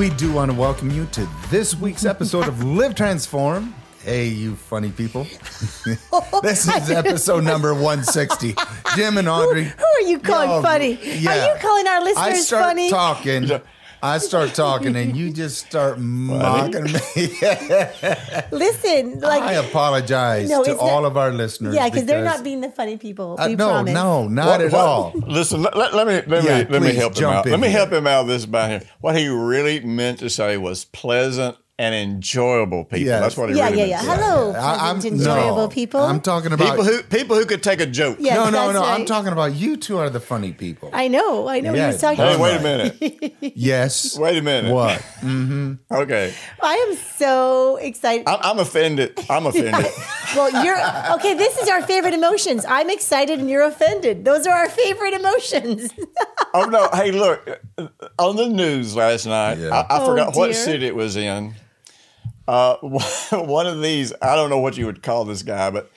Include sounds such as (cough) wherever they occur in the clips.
We do want to welcome you to this week's episode of (laughs) Live Transform. Hey, you funny people. (laughs) (laughs) this is episode number 160. Jim and Audrey. Who are you calling Yo, funny? yeah. Are you calling our listeners I start funny? talking. I start talking and you just start mocking me. (laughs) Listen, like I apologize No, to it's not- all of our listeners. yeah, because they're not being the funny people. Uh, we no, promise. no, not What- at what- all. Listen, let, let- let me let Yeah, me let me please help him jump out. in Let me here. help him out this by him. What he really meant to say was pleasant and enjoyable people. Yes. That's what he Yeah, really yeah, meant yeah. to say. Hello, I, am pleasant, enjoyable no, people. I'm talking about People who people who could take a joke. Yes, no, no, that's no. I'm talking about you two are the funny people. I know, I know. Yeah, He was talking. Hey, All wait a minute. (laughs) yes. Wait a minute. What? Mm-hmm. okay, I am so excited. I'm, I'm offended. I'm offended. (laughs) well, you're okay. This is our favorite emotions. I'm excited and you're offended. Those are our favorite emotions. (laughs) oh no! Hey, look on the news last night. Yeah. I, I Oh, forgot what city it was in. Uh, (laughs) one of these. I don't know what you would call this guy, but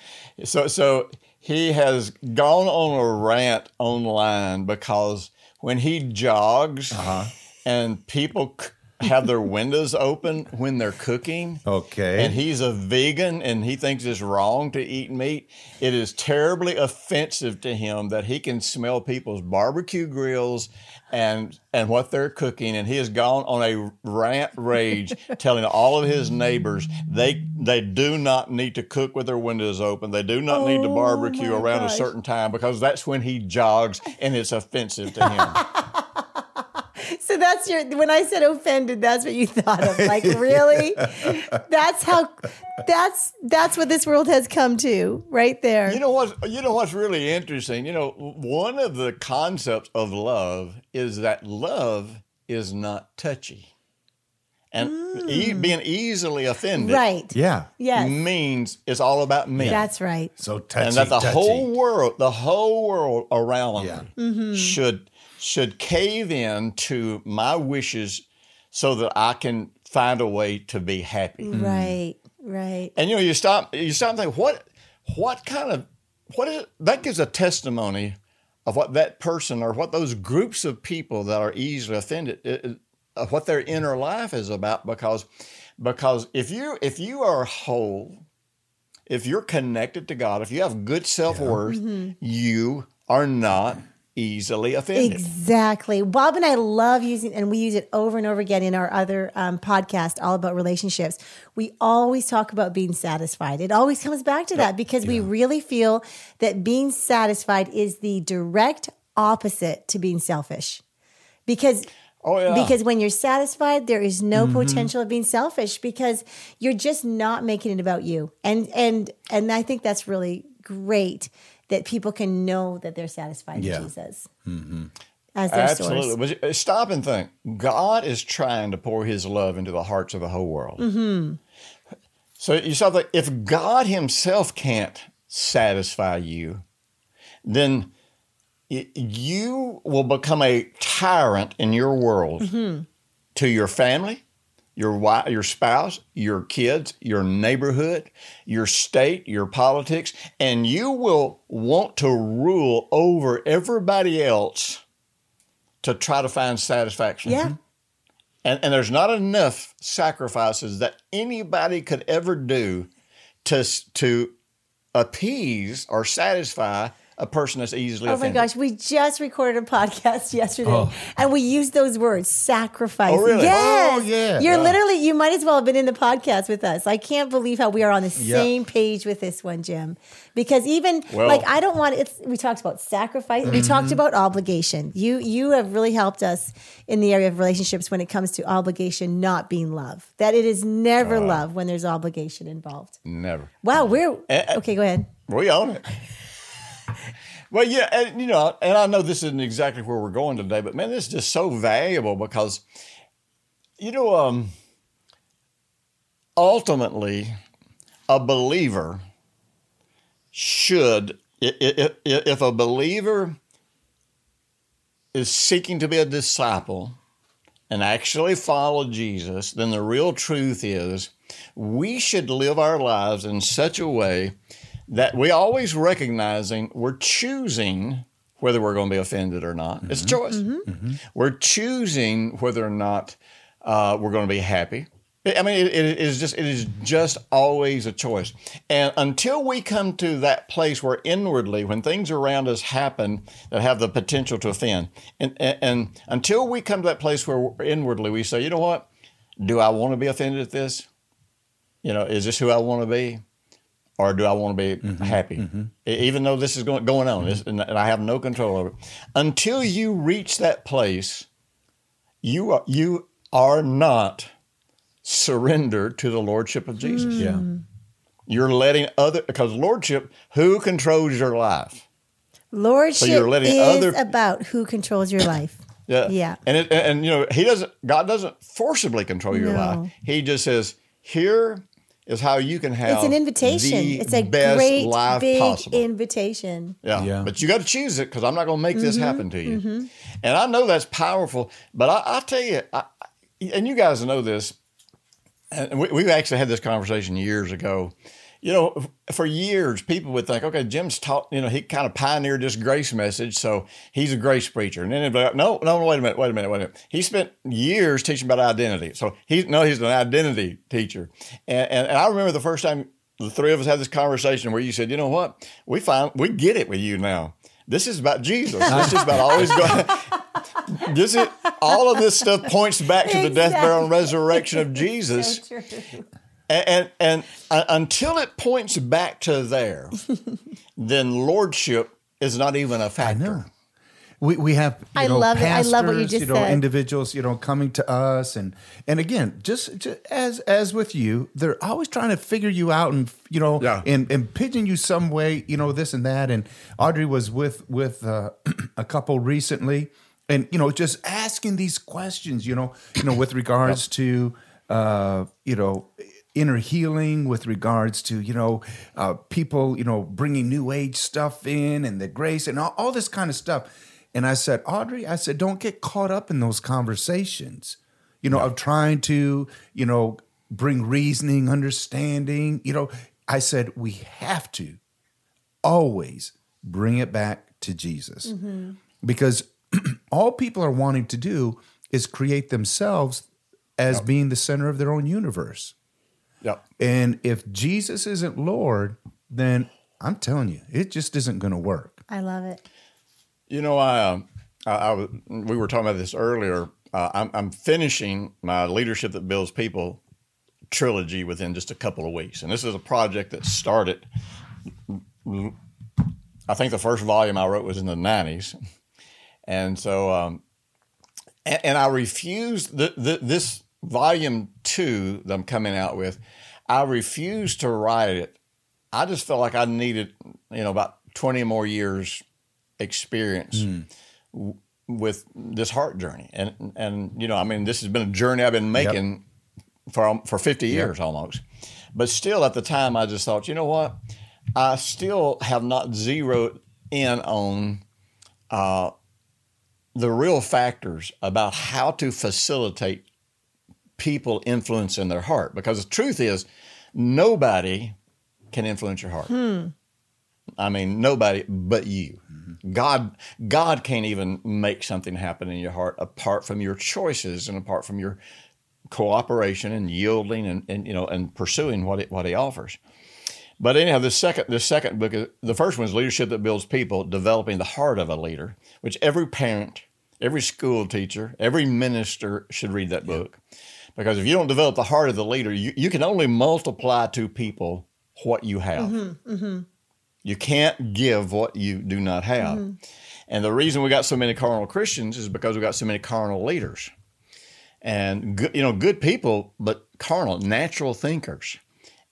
so so he has gone on a rant online because when he jogs Uh-huh. and people c- have their windows open when they're cooking. Okay. And he's a vegan and he thinks it's wrong to eat meat. It is terribly offensive to him that he can smell people's barbecue grills and and what they're cooking and he has gone on a rant rage (laughs) telling all of his neighbors they they do not need to cook with their windows open. They do not need to Oh, barbecue around gosh. a certain time because that's when he jogs and it's offensive to him. (laughs) (laughs) so that's your. When I said offended, that's what you thought of. Like (laughs) really? (laughs) that's how. That's that's what this world has come to. Right there. You know what? You know what's really interesting. You know, one of the concepts of love is that love is not touchy, and e- being easily offended right. yeah. Yes. means it's all about me. That's right. So touchy, and that the touchy. whole world, the whole world around Yeah. me Mm-hmm. should should cave in to my wishes, so that I can find a way to be happy. Right. Right. And you know, you stop, you stop and think, what, what kind of, what is that gives a testimony of what that person or what those groups of people that are easily offended, uh, uh, of what their inner life is about. Because, because if you if you are whole, if you're connected to God, if you have good self worth, you are not easily offended. Exactly. Bob and I love using, and we use it over and over again in our other um, podcast, all about relationships. We always talk about being satisfied. It always comes back to that because we really feel that being satisfied is the direct opposite to being selfish. Because Oh yeah. because when you're satisfied there is no potential of being selfish because you're just not making it about you and and and i think that's really great that people can know that they're satisfied Yeah. in jesus as their Absolutely. source uh, stop and think. God is trying to pour his love into the hearts of the whole world. Mm-hmm. So you stop that if God himself can't satisfy you, then you will become a tyrant in your world Mm-hmm. to your family, your wife, your spouse, your kids, your neighborhood, your state, your politics, and you will want to rule over everybody else to try to find satisfaction. yeah mm-hmm. And, and there's not enough sacrifices that anybody could ever do to, to appease or satisfy a person that's easily oh my gosh we just recorded a podcast (laughs) yesterday and we used those words sacrifice. Oh, really? yes. Oh, yeah. you're literally you might as well have been in the podcast with us. I can't believe how we are on the Yeah. same page with this one jim. Because even Well- like i don't want it's we talked about sacrifice we talked Mm-hmm. about obligation. You you have really helped us in the area of relationships when it comes to obligation not being love. That it is never love when there's obligation involved. Never. wow we're Eh, okay go ahead. We own it. Well, yeah, and you know, and I know this isn't exactly where we're going today, but man, this is just so valuable because, you know, um, ultimately, a believer should, i- i- i- if a believer is seeking to be a disciple and actually follow Jesus, then the real truth is we should live our lives in such a way that we always recognizing we're choosing whether we're going to be offended or not. It's a choice. Mm-hmm. Mm-hmm. We're choosing whether or not uh, we're going to be happy. I mean, it, it is just it is just always a choice. And until we come to that place where inwardly, when things around us happen that have the potential to offend, and, and, and until we come to that place where inwardly we say, you know what, do I want to be offended at this? You know, is this who I want to be? Or do I want to be Mm-hmm. happy, even though this is going, going on, this- and I have no control over it? Until you reach that place, you are you are not surrendered to the lordship of Jesus. Yeah. You're letting other because lordship, who controls your life? Lordship you're letting is other- about who controls your life. (coughs) Yeah, Yeah. And it, and you know he doesn't. God doesn't forcibly control your No. life. He just says, "Here is how you can have It's an invitation. the It's a best great life big possible." invitation. Yeah. Yeah. But you got to choose it because I'm not going to make this Mm-hmm. happen to you. And I know that's powerful. But I, I tell you, I, and you guys know this, and we, we've actually had this conversation years ago. You know, for years, people would think, okay, Jim's taught, you know, he kind of pioneered this grace message, so he's a grace preacher. And then they'd be like, no, no, wait a minute, wait a minute, wait a minute. He spent years teaching about identity. So he's, no, he's an identity teacher. And, and, and I remember the first time the three of us had this conversation where you said, you know what? We find, we get it with you now. This is about Jesus. This is about always going. (laughs) This is, all of this stuff points back to the death, burial, and resurrection of Jesus. So. And, and, and uh, until it points back to there, (laughs) then lordship is not even a factor. We, we have you I know, love it. I love what you pastors, just know, said. individuals you know coming to us and and again just, just as as with you they're always trying to figure you out and you know Yeah. and and pigeon you some way you know this and that and Audrey was with with uh, (clears throat) a couple recently and you know just asking these questions you know you know with regards to uh you know inner healing with regards to you know uh, people you know bringing new age stuff in and the grace and all, all this kind of stuff. And i said audrey i said don't get caught up in those conversations you know of trying to you know bring reasoning understanding you know. I said we have to always bring it back to jesus. Because (clears throat) all people are wanting to do is create themselves as being the center of their own universe Yep. and if Jesus isn't Lord, then I'm telling you, it just isn't going to work. I love it. You know, I, um, I, I we were talking about this earlier. Uh, I'm, I'm finishing my leadership that builds people trilogy within just a couple of weeks, and this is a project that started. I think the first volume I wrote was in the '90s, and so um, and, and I refused the, the, this volume two that I'm coming out with. I refused to write it. I just felt like I needed, you know, about 20 more years experience w- with this heart journey. And, and, you know, I mean, this has been a journey I've been making for, for 50 years almost. But still, at the time, I just thought, you know what? I still have not zeroed in on uh, the real factors about how to facilitate people influence in their heart. Because the truth is, nobody can influence your heart. Hmm. I mean, nobody but you. Mm-hmm. God, God can't even make something happen in your heart apart from your choices and apart from your cooperation and yielding and, and you know and pursuing what it, what He offers. But anyhow, the second the second book, is, the first one is leadership that builds people, developing the heart of a leader, which every parent, every school teacher, every minister should read that book, because if you don't develop the heart of the leader, you, you can only multiply to people what you have. Mm-hmm, mm-hmm. You can't give what you do not have. Mm-hmm. And the reason we got so many carnal Christians is because we got so many carnal leaders. And good, you know, good people, but carnal, natural thinkers.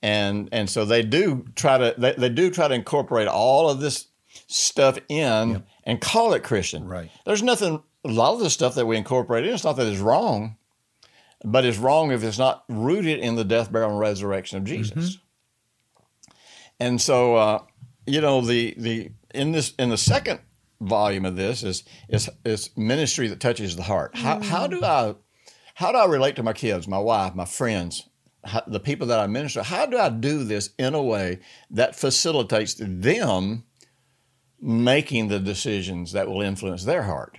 And and so they do try to they, they do try to incorporate all of this stuff in and call it Christian. Right. There's nothing a lot of the stuff that we incorporate in, it's not that it's wrong, but it's wrong if it's not rooted in the death, burial, and resurrection of Jesus. And so, uh, you know, the the in this in the second volume of this is is is ministry that touches the heart. How how do I how do I relate to my kids, my wife, my friends, how, the people that I minister? How do I do this in a way that facilitates them making the decisions that will influence their heart?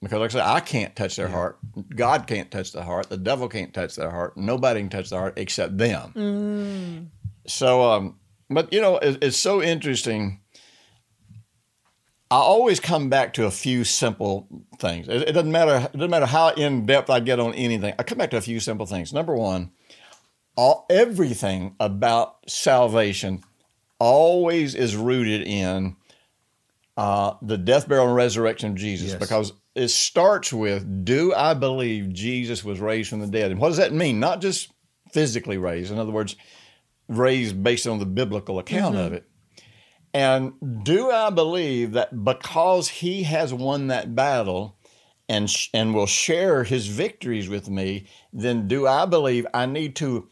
Because, like I said, I can't touch their heart. God can't touch the heart. The devil can't touch their heart. Nobody can touch their heart except them. So, um, but you know, it, it's so interesting. I always come back to a few simple things. It, it doesn't matter. It doesn't matter how in depth I get on anything. I come back to a few simple things. Number one, all everything about salvation always is rooted in uh, the death, burial, and resurrection of Jesus, Yes. because it starts with, "Do I believe Jesus was raised from the dead?" And what does that mean? Not just physically raised. In other words, raised based on the biblical account of mm-hmm. it. And do I believe that because he has won that battle and sh- and will share his victories with me, then do I believe I need to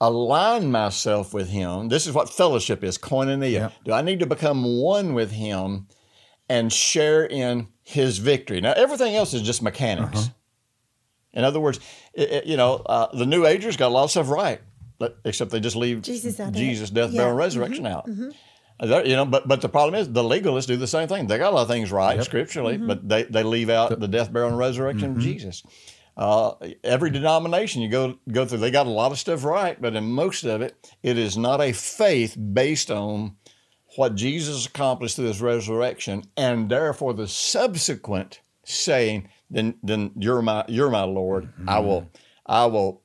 align myself with him? This is what fellowship is, koinonia. Yeah. Do I need to become one with him and share in his victory? Now, everything else is just mechanics. In other words, it, it- you know, uh, the New Agers got a lot of stuff right, but, except they just leave Jesus out. Jesus, death, Yeah. burial, and resurrection out. Uh, they're- You know, but but the problem is the legalists do the same thing. They got a lot of things right scripturally, but they, they leave out the death, burial, and resurrection of Jesus. Uh, every denomination you go go through, they got a lot of stuff right, but in most of it, it is not a faith based on what Jesus accomplished through his resurrection, and therefore the subsequent saying, "Then, then you're my you're my Lord. I will, I will,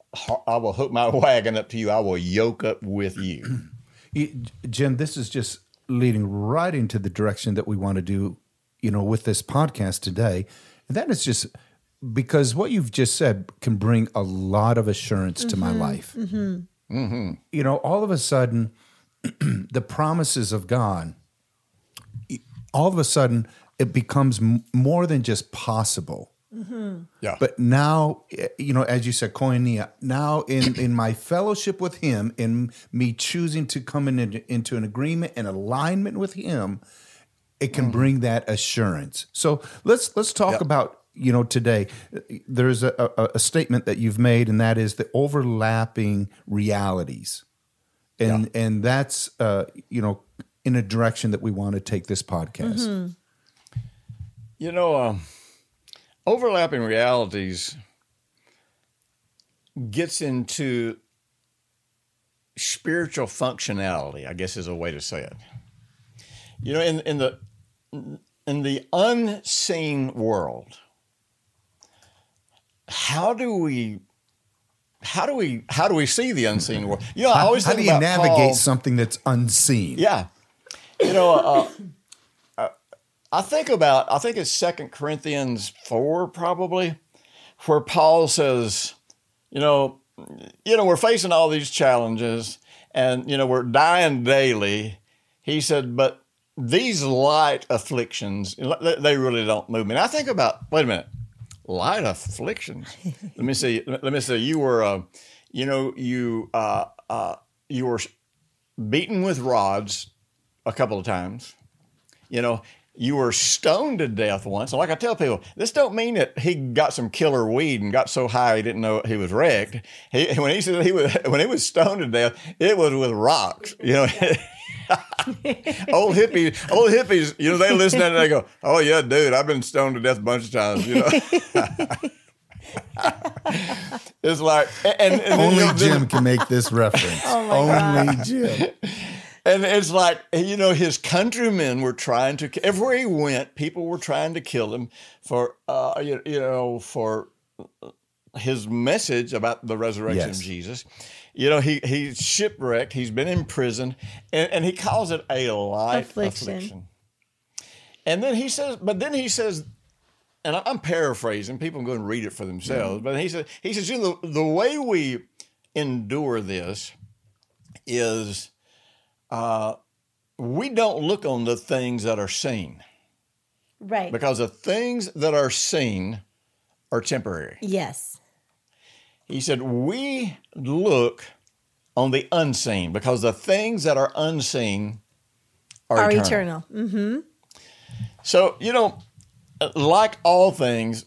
I will hook my (laughs) wagon up to you. I will yoke up with you." (clears throat) It- Jim, this is just leading right into the direction that we want to do, you know, with this podcast today. And that is just because what you've just said can bring a lot of assurance to my mm-hmm. life. Mm-hmm. Mm-hmm. You know, all of a sudden, (clears throat) the promises of God, all of a sudden, it becomes m- more than just possible. Yeah, But now, eh, you know, as you said, koinonia. Now, in (clears throat) in my fellowship with Him, in me choosing to come in, into an agreement and alignment with Him, it can bring that assurance. So let's let's talk Yep. about you know today. There's a, a, a statement that you've made, and that is the overlapping realities, and and that's uh, you know in a direction that we want to take this podcast. You know, um, overlapping realities gets into spiritual functionality. I guess is a way to say it. You know, in in the in the unseen world, how do we? How do we how do we see the unseen world? You know, I How, always how think do you navigate Paul- something that's unseen? yeah, you know, uh, uh, I think about I think it's Second Corinthians four probably, where Paul says, you know, you know, we're facing all these challenges, and you know, we're dying daily. He said, but these light afflictions, they they really don't move me. And I think about, wait a minute, light afflictions. let me see. Let me see. You were, uh, you know, you uh, uh, you were beaten with rods a couple of times. You know, you were stoned to death once. And like I tell people, this don't mean that he got some killer weed and got so high he didn't know he was wrecked. He, (laughs) when he said he was (laughs) when he was stoned to death, it was with rocks. You know. (laughs) old hippies, old hippies, you know, they listen to that and they go, "Oh yeah, dude, I've been stoned to death a bunch of times." You know, it's like, and, and Only you know, Jim can make this reference. Oh Only Jim. And it's like, you know, his countrymen were trying to, everywhere he went, people were trying to kill him for, uh, you, you know, for his message about the resurrection Yes. of Jesus. You know, he he's shipwrecked, he's been in prison, and, and he calls it a light Affliction. affliction. And then he says, but then he says, and I- I'm paraphrasing, people can go and read it for themselves, but he says he says, you know, the, the way we endure this is uh, we don't look on the things that are seen Right. because the things that are seen are temporary. yes. He said, We look on the unseen because the things that are unseen are, Are eternal. eternal. Mm. So, you know, like all things,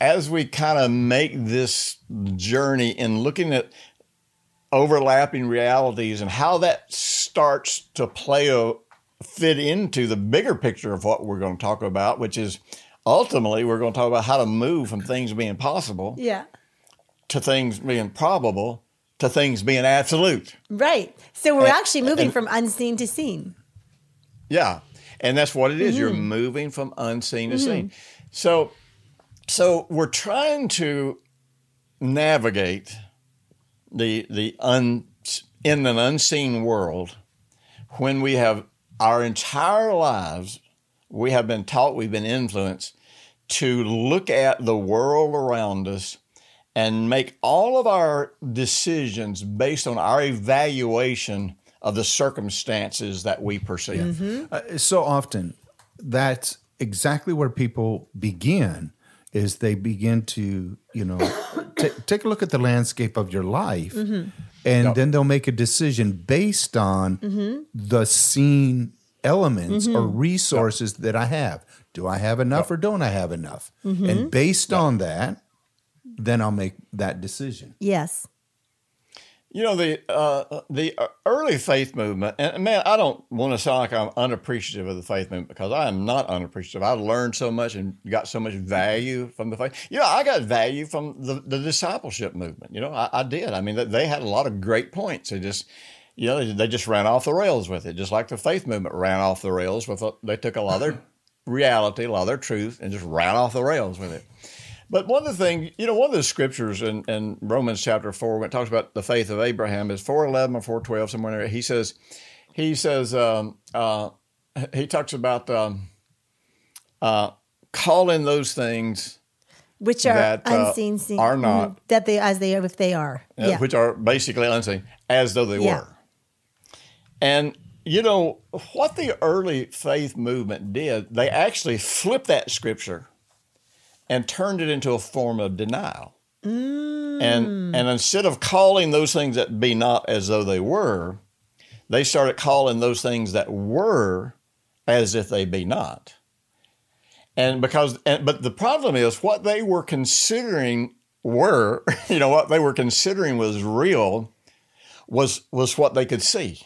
as we kind of make this journey in looking at overlapping realities and how that starts to play a fit into the bigger picture of what we're going to talk about, which is ultimately, we're going to talk about how to move from things being possible Yeah. to things being probable to things being absolute. Right. So we're And- actually moving and- from unseen to seen. Yeah, and that's what it is. You're Mm-hmm. moving from unseen to seen. So, so we're trying to navigate the the un in an unseen world when we have our entire lives we have been taught we've been influenced to look at the world around us and make all of our decisions based on our evaluation of the circumstances that we perceive. Uh, so often, that's exactly where people begin. Is they begin to you know t- take a look at the landscape of your life, mm-hmm. and then they'll make a decision based on mm-hmm. the scene elements or mm-hmm. resources that I have. Do I have enough or don't I have enough? And based on that, then I'll make that decision. Yes. You know the uh, the early faith movement, and man, I don't want to sound like I'm unappreciative of the faith movement because I am not unappreciative. I learned so much and got so much value from the faith. You know, I got value from the, the discipleship movement. You know, I, I did. I mean, they- had a lot of great points. They just, you know, they, they just ran off the rails with it, just like the faith movement ran off the rails with. They took a lot of their (clears throat) reality, a lot of their truth, and just ran off the rails with it. But one of the things, you know, one of the scriptures in, in Romans chapter four, when it talks about the faith of Abraham, is four eleven or four twelve somewhere there. He says, he says, um, uh, he talks about um, uh, calling those things Which are That, uh, unseen, seen, are not. Mhm. that they as they are if they are. uh, yeah. which are basically unseen, as though they Yeah. were. And you know what the early faith movement did? They actually flipped that scripture and turned it into a form of denial. Mm. And and instead of calling those things that be not as though they were, they started calling those things that were as if they be not. And because and, but the problem is what they were considering were, (laughs) you know, what they were considering was real was was what they could see.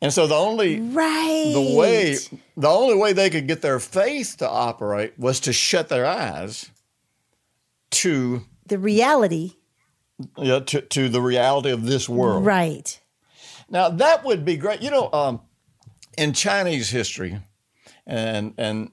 And so the only right. the way the only way they could get their faith to operate was to shut their eyes to the reality. know, to, to the reality of this world. Right. Now that would be great. You know, um, in Chinese history, and and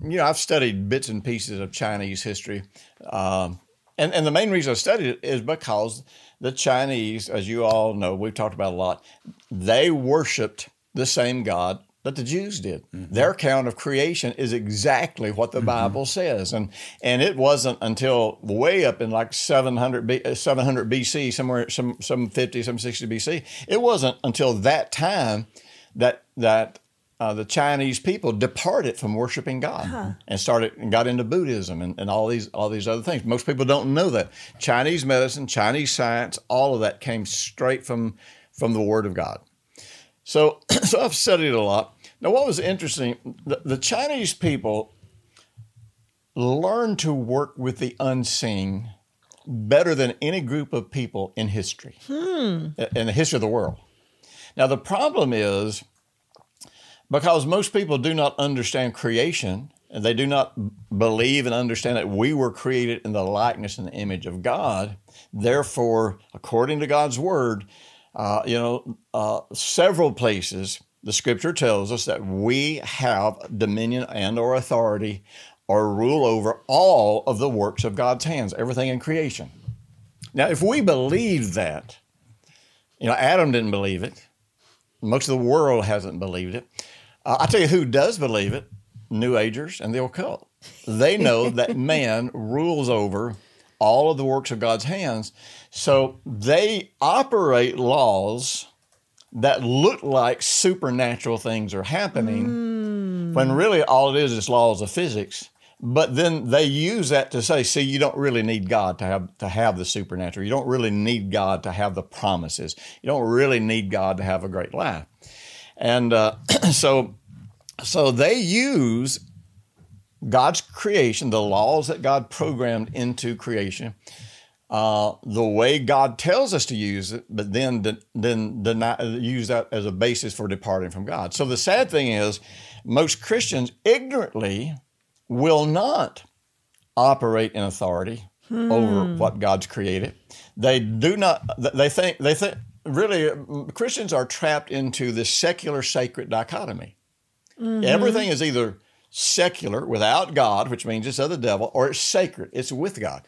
you know, I've studied bits and pieces of Chinese history, um, and and the main reason I studied it is because the Chinese, as you all know, we've talked about a lot. They worshipped the same God that the Jews did. Their account of creation is exactly what the Bible says, and and it wasn't until way up in like 700 B, uh, 700 BC, somewhere some some 50, some 60 BC. It wasn't until that time that that uh, the Chinese people departed from worshiping God and started and got into Buddhism and, and all these all these other things. Most people don't know that Chinese medicine, Chinese science, all of that came straight from from the Word of God. So, (clears throat) so I've studied a lot. Now, what was interesting, the, the Chinese people learned to work with the unseen better than any group of people in history, in the history of the world. Now, the problem is because most people do not understand creation, and they do not believe and understand that we were created in the likeness and the image of God. Therefore, according to God's word, uh, you know, uh, several places the Scripture tells us that we have dominion and or authority or rule over all of the works of God's hands, everything in creation. Now, if we believe that, you know, Adam didn't believe it. Most of the world hasn't believed it. Uh, I tell you who does believe it New Agers and the occult. They know (laughs) that man rules over all of the works of God's hands. So they operate laws that look like supernatural things are happening when really all it is is laws of physics. But then they use that to say, see, you don't really need God to have to have the supernatural. You don't really need God to have the promises. You don't really need God to have a great life. And uh, (clears throat) so, so they use God's creation, the laws that God programmed into creation, uh, the way God tells us to use it, but then de- then deny, use that as a basis for departing from God. So the sad thing is, most Christians ignorantly will not operate in authority over what God's created. They do not. They think they think really uh, Christians are trapped into this secular sacred dichotomy. Mm-hmm. Everything is either secular without God, which means it's of the devil, or it's sacred, it's with God.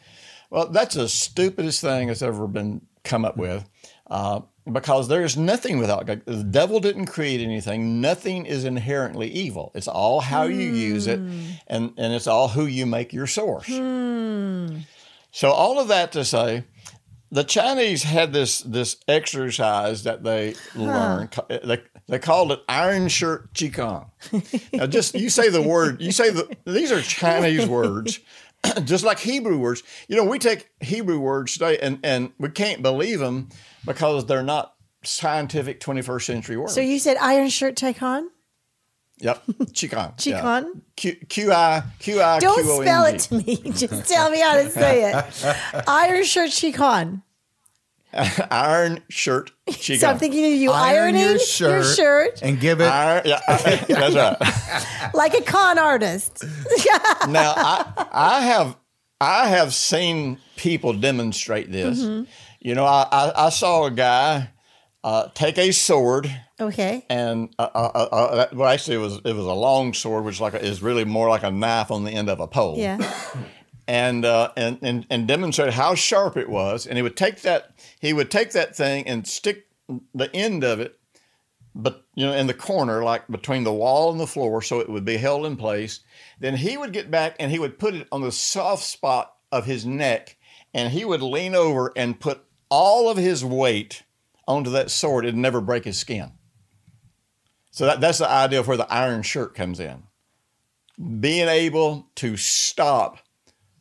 Well, that's the stupidest thing that's ever been come up with. Uh, because there is nothing without God. The devil didn't create anything. Nothing is inherently evil. It's all how you use it, hmm. and, and it's all who you make your source. Hmm. So all of that to say, the Chinese had this this exercise that they learned. Eh, they they called it Iron Shirt Qigong. now, just you say the word. You say the these are Chinese words, (clears throat) just like Hebrew words. You know, we take Hebrew words today, and and we can't believe them because they're not scientific 21st century words. So you said iron shirt taikon? Yep, (laughs) Qigong. Qigong? Q Q I Q I. Don't spell it to me. (laughs) Just tell me how to say it. (laughs) iron shirt Qigong. Iron shirt Qigong. So I'm thinking of you Iron ironing your shirt, shirt and give it. Iron, yeah, that's right. like a con artist. now I I have I have seen people demonstrate this. You know, I, I, I saw a guy uh, take a sword Okay. and uh, uh, uh, uh, well, actually, it was it was a long sword, which like a, is really more like a knife on the end of a pole. Yeah. (laughs) and, uh, and and and demonstrate how sharp it was. And he would take that he would take that thing and stick the end of it, but you know, in the corner, like between the wall and the floor, so it would be held in place. Then he would get back and he would put it on the soft spot of his neck, and he would lean over and put all of his weight onto that sword. It'd never break his skin. So that, that's the idea of where the iron shirt comes in. Being able to stop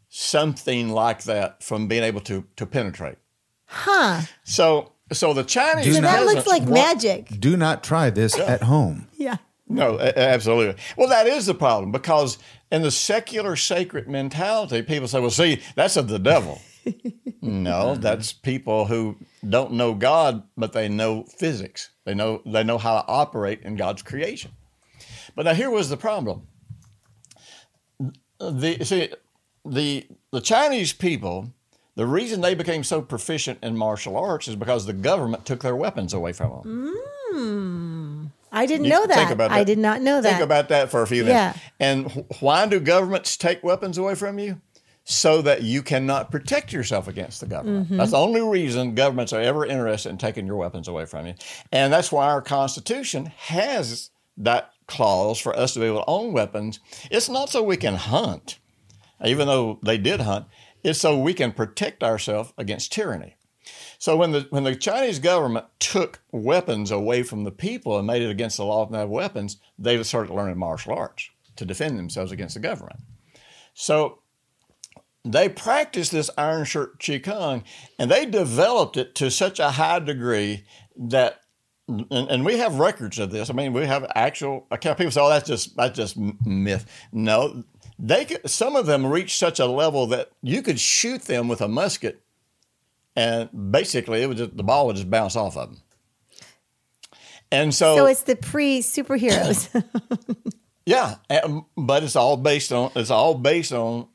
something like that from being able to to penetrate. Huh. So so the Chinese Do So that looks like want- magic. Do not try this at home. Yeah. No, absolutely. Well, that is the problem because in the secular sacred mentality, people say, "Well, see, that's of the devil." No, mm-hmm. that's people who don't know God, but they know physics. They know they know how to operate in God's creation. But now here was the problem. The see the the Chinese people, the reason they became so proficient in martial arts is because the government took their weapons away from them. Mm. I didn't You know think that. I did not know that. Think about that for a few Yeah. minutes. And wh- why do governments take weapons away from you? So that you cannot protect yourself against the government. Mm-hmm. That's the only reason governments are ever interested in taking your weapons away from you. And that's why our Constitution has that clause for us to be able to own weapons. It's not so we can hunt, even though they did hunt, it's so we can protect ourselves against tyranny. So when the when the Chinese government took weapons away from the people and made it against the law to have weapons, they started learning martial arts to defend themselves against the government. So they practiced this iron shirt qigong and they developed it to such a high degree that and, and we have records of this. I mean, we have actual account. People say, "Oh, that's just that's just myth." No, they could, some of them reached such a level that you could shoot them with a musket, and basically, it was just, the ball would just bounce off of them. And so, so it's the pre superheroes. (laughs) yeah, but it's all based on it's all based on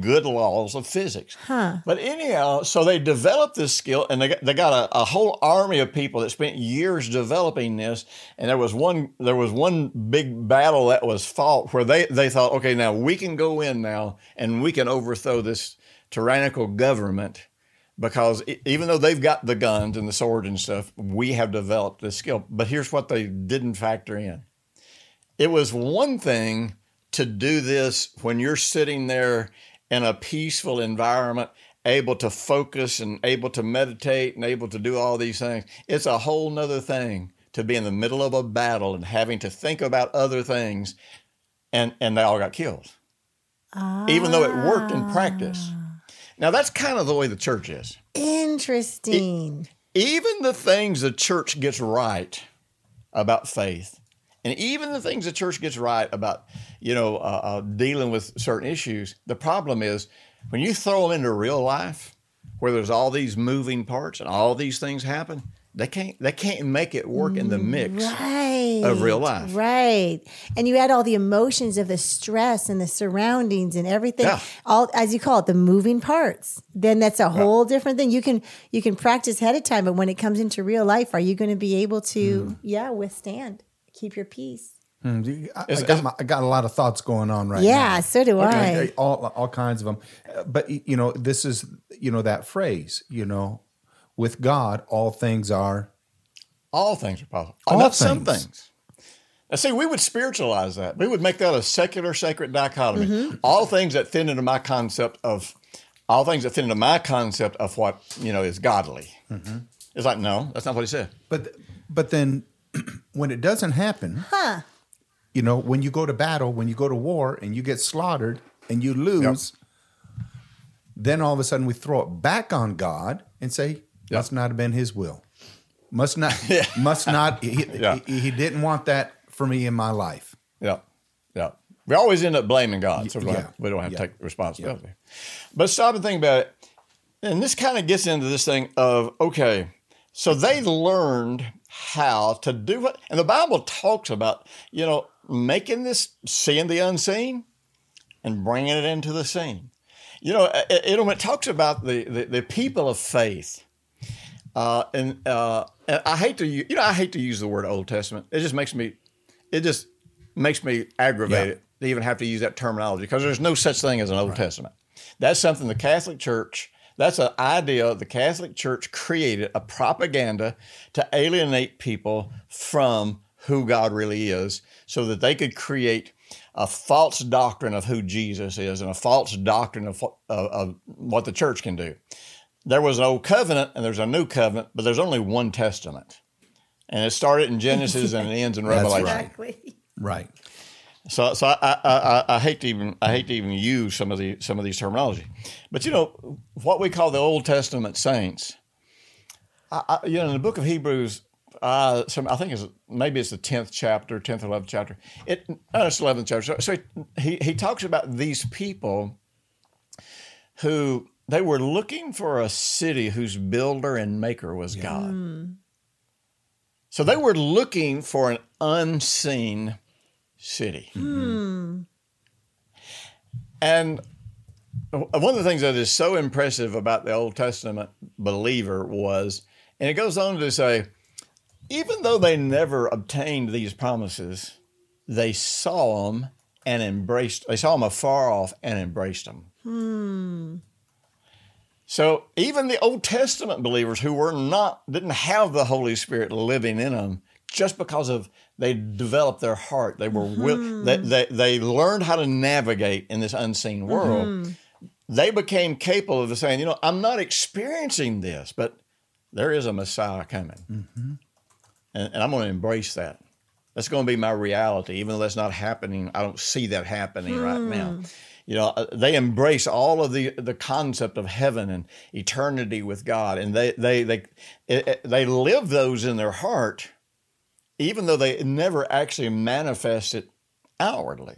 good laws of physics. But anyhow, so they developed this skill, and they got, they got a, a whole army of people that spent years developing this. And there was one there was one big battle that was fought where they they thought, okay, now we can go in now and we can overthrow this tyrannical government. Because even though they've got the guns and the sword and stuff, we have developed this skill. But here's what they didn't factor in it was one thing to do this when you're sitting there in a peaceful environment, able to focus and able to meditate and able to do all these things. It's a whole nother thing to be in the middle of a battle and having to think about other things, and, and they all got killed, even though it worked in practice. Ah. Now, that's kind of the way the church is. Interesting. even the things the church gets right about faith, and even the things the church gets right about, you know, uh, uh, dealing with certain issues, the problem is when you throw them into real life, where there's all these moving parts and all these things happen, they can't they can't make it work in the mix. Right. Of real life. Right. And you add all the emotions of the stress and the surroundings and everything, Yeah. all as you call it, the moving parts. Then that's a whole different thing. You can you can practice ahead of time, but when it comes into real life, are you going to be able to, Hmm. yeah, withstand, keep your peace? Mm, I, I got my, I got a lot of thoughts going on right now. yeah, so do I. all all kinds of them. But you know, this is you know that phrase. You know, with God, all things are. All things are possible. All Not some things. things. Now, see, we would spiritualize that. We would make that a secular, sacred dichotomy. Mm-hmm. All things that fit into my concept of, all things that fit into my concept of what you know is godly. Mm-hmm. It's like no, that's not what he said. But but then (clears throat) when it doesn't happen, Huh. you know, when you go to battle, when you go to war, and you get slaughtered and you lose, then all of a sudden we throw it back on God and say, "Must not have been His will. Must not. (laughs) Must not. He, (laughs) Yeah. he, he didn't want that for me in my life." Yeah, yeah. We always end up blaming God, so we Yeah. don't- we don't have to take responsibility. But stop and think about it. And this kind of gets into this thing of okay, so they learned how to do it, and the Bible talks about you know making this seeing the unseen and bringing it into the scene. You know, it, it, it talks about the, the, the people of faith. Uh, and, uh, and I hate to, you know, I hate to use the word Old Testament. It just makes me, it just makes me aggravated to even have to use that terminology because there's no such thing as an Old Testament. That's something the Catholic Church, that's an idea the Catholic Church created, a propaganda to alienate people from who God really is so that they could create a false doctrine of who Jesus is and a false doctrine of, what- of, of what the church can do. There was an old covenant and there's a new covenant, but there's only one testament. And it started in Genesis and it ends in (laughs) Revelation. right. Exactly. Right. So, so I, I, I, I hate to even I hate to even use some of the some of these terminology, but you know what we call the Old Testament saints. I, you know, in the book of Hebrews, uh, some I think it's maybe it's the tenth chapter, tenth or eleventh chapter. It it's eleventh chapter. So, so he he talks about these people who they were looking for a city whose builder and maker was God. So they were looking for an unseen city. And one of the things that is so impressive about the Old Testament believer was, and it goes on to say, even though they never obtained these promises, they saw them and embraced. They saw them afar off and embraced them. Hmm. So even the Old Testament believers who were not didn't have the Holy Spirit living in them, just because of they developed their heart, they were will, mm-hmm. they, they they learned how to navigate in this unseen mm-hmm. world. They became capable of saying, you know, I'm not experiencing this, but there is a Messiah coming, mm-hmm. and, and I'm going to embrace that. That's going to be my reality, even though that's not happening. I don't see that happening right hmm. now. You know, uh, they embrace all of the the concept of heaven and eternity with God, and they they they they live those in their heart, even though they never actually manifest it outwardly.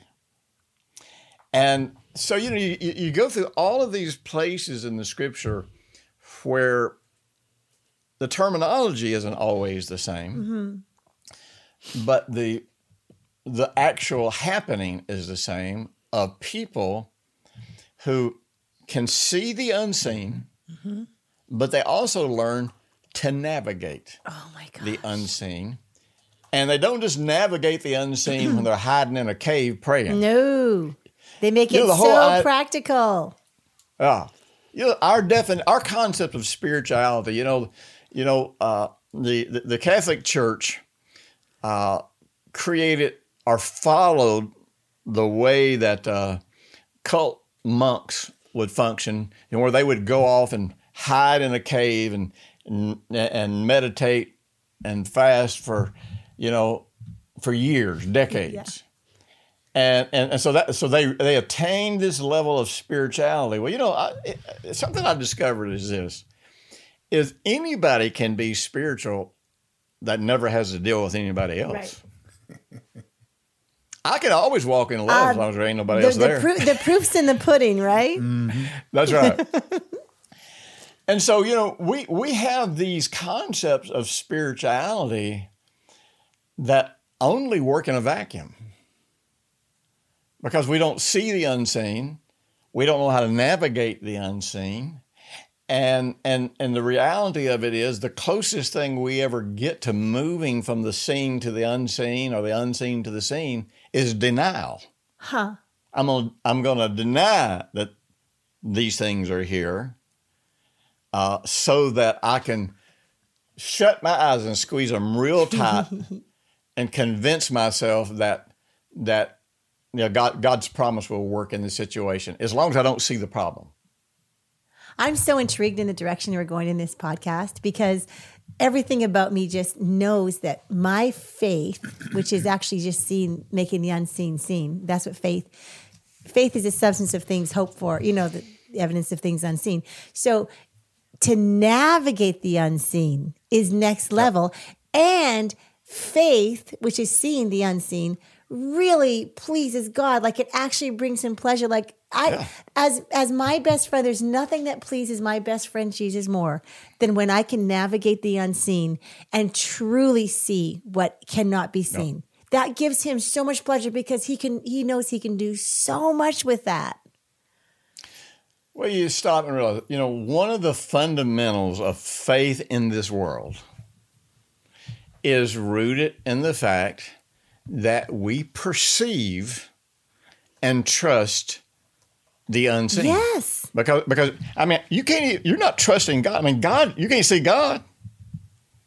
And so you know, you, you go through all of these places in the Scripture where the terminology isn't always the same, mm-hmm. but the the actual happening is the same of people who can see the unseen, mm-hmm. but they also learn to navigate Oh my the unseen. And they don't just navigate the unseen when they're hiding in a cave praying. No. They make You it know, so i- practical. Ah, you know, our defin- our concept of spirituality. You know, you know, uh, the, the the Catholic Church uh, created or followed the way that uh, cult monks would function, and where they would go off and hide in a cave and and, and meditate and fast for, you know, for years, decades. And, and and so that so they they attained this level of spirituality. Well, you know, I, it, something I've discovered is this: is anybody can be spiritual that never has to deal with anybody else. Right. I can always walk in love as uh, long as there ain't nobody The, else the, there. proof, the proof's in the pudding, right? Mm-hmm. That's right. (laughs) And so, you know, we, we have these concepts of spirituality that only work in a vacuum because we don't see the unseen. We don't know how to navigate the unseen. And, and, and the reality of it is the closest thing we ever get to moving from the seen to the unseen or the unseen to the seen is denial. Huh. I'm gonna, I'm going to deny that these things are here uh, so that I can shut my eyes and squeeze them real tight (laughs) and convince myself that that you know, God, God's promise will work in the situation as long as I don't see the problem. I'm so intrigued in the direction we're going in this podcast because everything about me just knows that my faith, which is actually just seeing, making the unseen seen, that's what faith. Faith is the substance of things hoped for, you know, the evidence of things unseen. So to navigate the unseen is next level. And faith, which is seeing the unseen, really pleases God. Like it actually brings him pleasure. Like I yeah. as as my best friend, there's nothing that pleases my best friend Jesus more than when I can navigate the unseen and truly see what cannot be seen. No. That gives him so much pleasure because he can he knows he can do so much with that. Well, you stop and realize, you know, one of the fundamentals of faith in this world is rooted in the fact that we perceive and trust the unseen. Yes. Because because I mean, you can't you're not trusting God. I mean, God, you can't see God.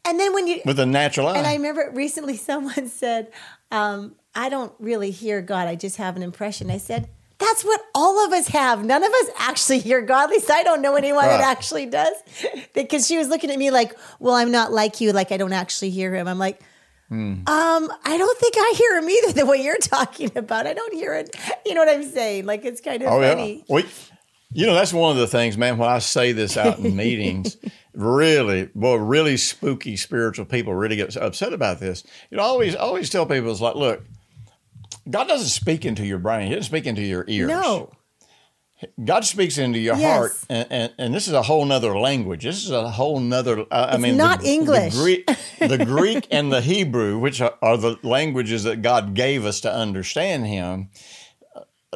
And then when you with a natural eye. And I remember recently (laughs) someone said, um, I don't really hear God. I just have an impression. I said, that's what all of us have. None of us actually hear God. At least I don't know anyone that actually does. (laughs) because she was looking at me like, well, I'm not like you. Like I don't actually hear him. I'm like, mm. um, I don't think I hear him either (laughs) the way you're talking about. I don't hear it. You know what I'm saying? Like it's kind of oh, funny. Yeah. Well, you know, that's one of the things, man, when I say this out in (laughs) meetings, really, boy, really spooky spiritual people really get upset about this. You know, I always, always tell people, it's like, look, God doesn't speak into your brain. He doesn't speak into your ears. No. God speaks into your yes. heart, and, and, and, this is a whole nother language. This is a whole nother. Uh, I mean, not the, English. The Greek, (laughs) the Greek and the Hebrew, which are, are, the languages that God gave us to understand Him,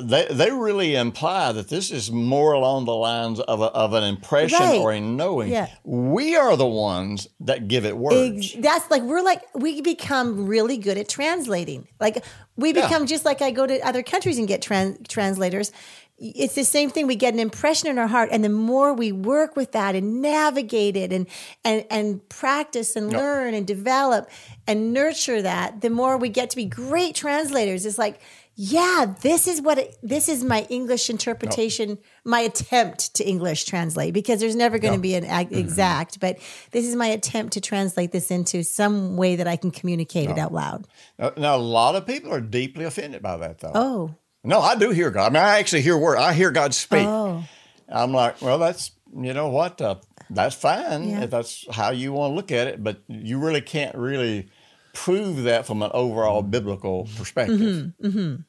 they they really imply that this is more along the lines of a, of an impression right. or a knowing. Yeah. We are the ones that give it words. That's like we're like we become really good at translating. Like we become yeah. just like I go to other countries and get trans- translators. It's the same thing. We get an impression in our heart, and the more we work with that and navigate it and and and practice and yep. learn and develop and nurture that, the more we get to be great translators. It's like yeah, this is what it, this is my English interpretation, my attempt to English translate because there's never going to be an ag- mm-hmm. exact, but this is my attempt to translate this into some way that I can communicate it out loud. Now, now, a lot of people are deeply offended by that, though. Oh, no, I do hear God. I mean, I actually hear word. I hear God speak. Oh. I'm like, well, that's you know what, uh, that's fine yeah. if that's how you want to look at it, but you really can't really prove that from an overall biblical perspective. Mm-hmm, mm-hmm.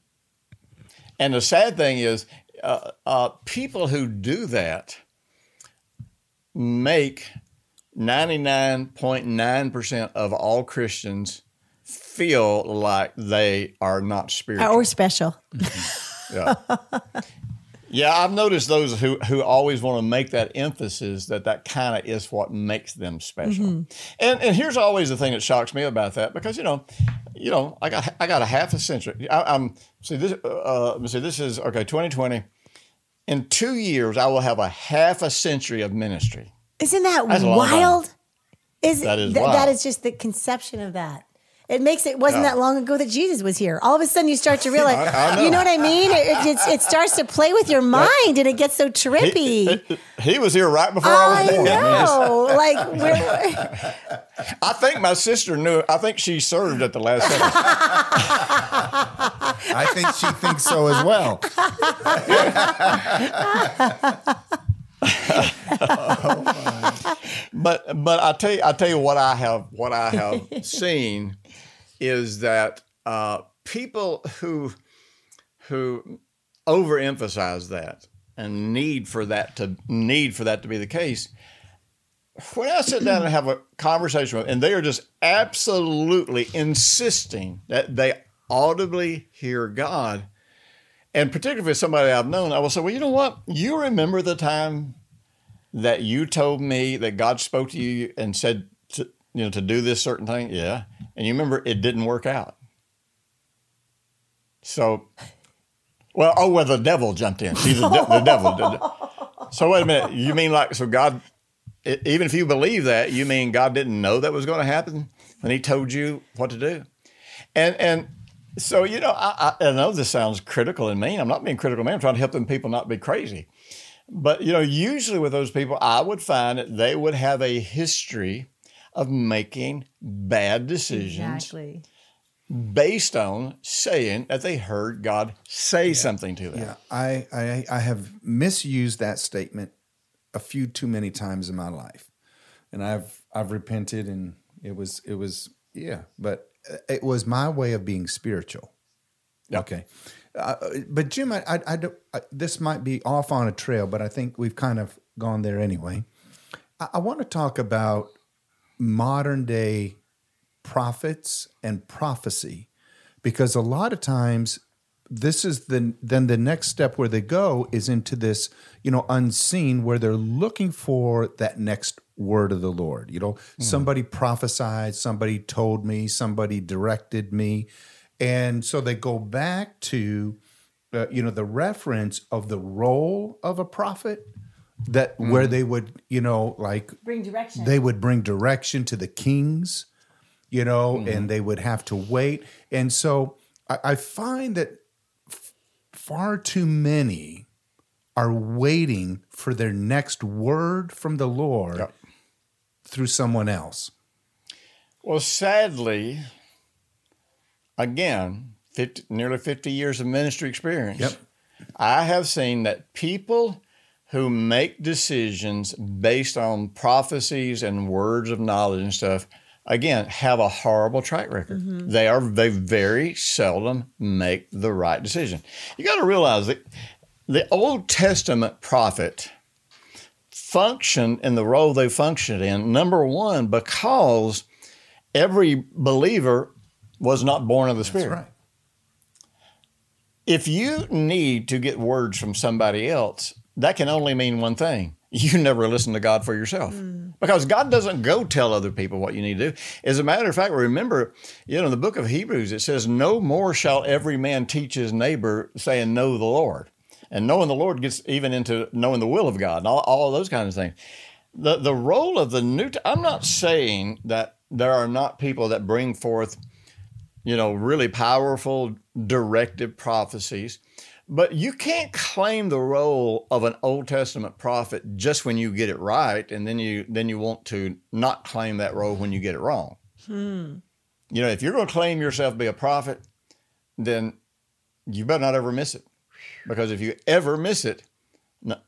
And the sad thing is, uh, uh, people who do that make 99.9% of all Christians feel like they are not spiritual or special. yeah. (laughs) Yeah, I've noticed those who, who always want to make that emphasis that that kind of is what makes them special. Mm-hmm. And and here's always the thing that shocks me about that because you know, you know, I got I got a half a century. I, am see this. Uh, let me see. This is okay. 2020. In two years, I will have a half a century of ministry. Isn't that That's wild? Is that is th- wild. that is just the conception of that. It makes it wasn't that long ago that Jesus was here. All of a sudden, you start to (laughs) realize, I, I know. you know what I mean? It, it, it, starts to play with your mind, and it gets so trippy. He, he was here right before I, I was born. Know. (laughs) (laughs) like, I think my sister knew. I think she served at the last second. I think she thinks so as well. oh but but I tell you, I tell you what I have what I have seen is that uh, people who who overemphasize that and need for that to need for that to be the case when I sit down and have a conversation with, them, and they are just absolutely insisting that they audibly hear God, and particularly somebody I've known, I will say, well, you know what? You remember the time that you told me that God spoke to you and said, you know, to do this certain thing? Yeah. And you remember it didn't work out. So, well, oh, well, the devil jumped in. See, the, de- the devil. So, wait a minute. You mean like, so God, even if you believe that, you mean God didn't know that was going to happen when He told you what to do? And, and, so you know, I, I, I know this sounds critical and mean. I'm not being critical, man. I'm trying to help them people not be crazy. But you know, usually with those people, I would find that they would have a history of making bad decisions Exactly. based on saying that they heard God say something to them. Yeah, I, I I have misused that statement a few too many times in my life, and I've I've repented, and it was it was yeah, but it was my way of being spiritual. Yeah. Okay, uh, but Jim, I, I, I, don't, I this might be off on a trail, but I think we've kind of gone there anyway. I, I want to talk about modern day prophets and prophecy. Because a lot of times this is the then the next step where they go is into this you know unseen where they're looking for that next word of the lord. You know somebody prophesied somebody told me somebody directed me. And so they go back to uh, you know the reference of the role of a prophet that mm-hmm. where they would you know like Bring direction. they would bring direction to the kings, you know, mm-hmm. and they would have to wait. And so I, I find that f- far too many are waiting for their next word from the Lord Yep. through someone else. Well, sadly, again, 50, nearly 50 years of ministry experience. Yep. I have seen that people who make decisions based on prophecies and words of knowledge and stuff, again, have a horrible track record. Mm-hmm. They are they very seldom make the right decision. You got to realize that the Old Testament prophet functioned in the role they functioned in. Number one, because every believer was not born of the Spirit That's right. if you need to get words from somebody else, that can only mean one thing. (laughs) You never listen to God for yourself. Because God doesn't go tell other people what you need to do. As a matter of fact, remember, you know, in the book of Hebrews, it says, No more shall every man teach his neighbor, saying, Know the Lord. And knowing the Lord gets even into knowing the will of God and all, all those kinds of things. The, the role of the New, I'm not saying that there are not people that bring forth you know, really powerful directive prophecies. But you can't claim the role of an Old Testament prophet just when you get it right, and then you then you want to not claim that role when you get it wrong. You know, if you're going to claim yourself to be a prophet, then you better not ever miss it, because if you ever miss it,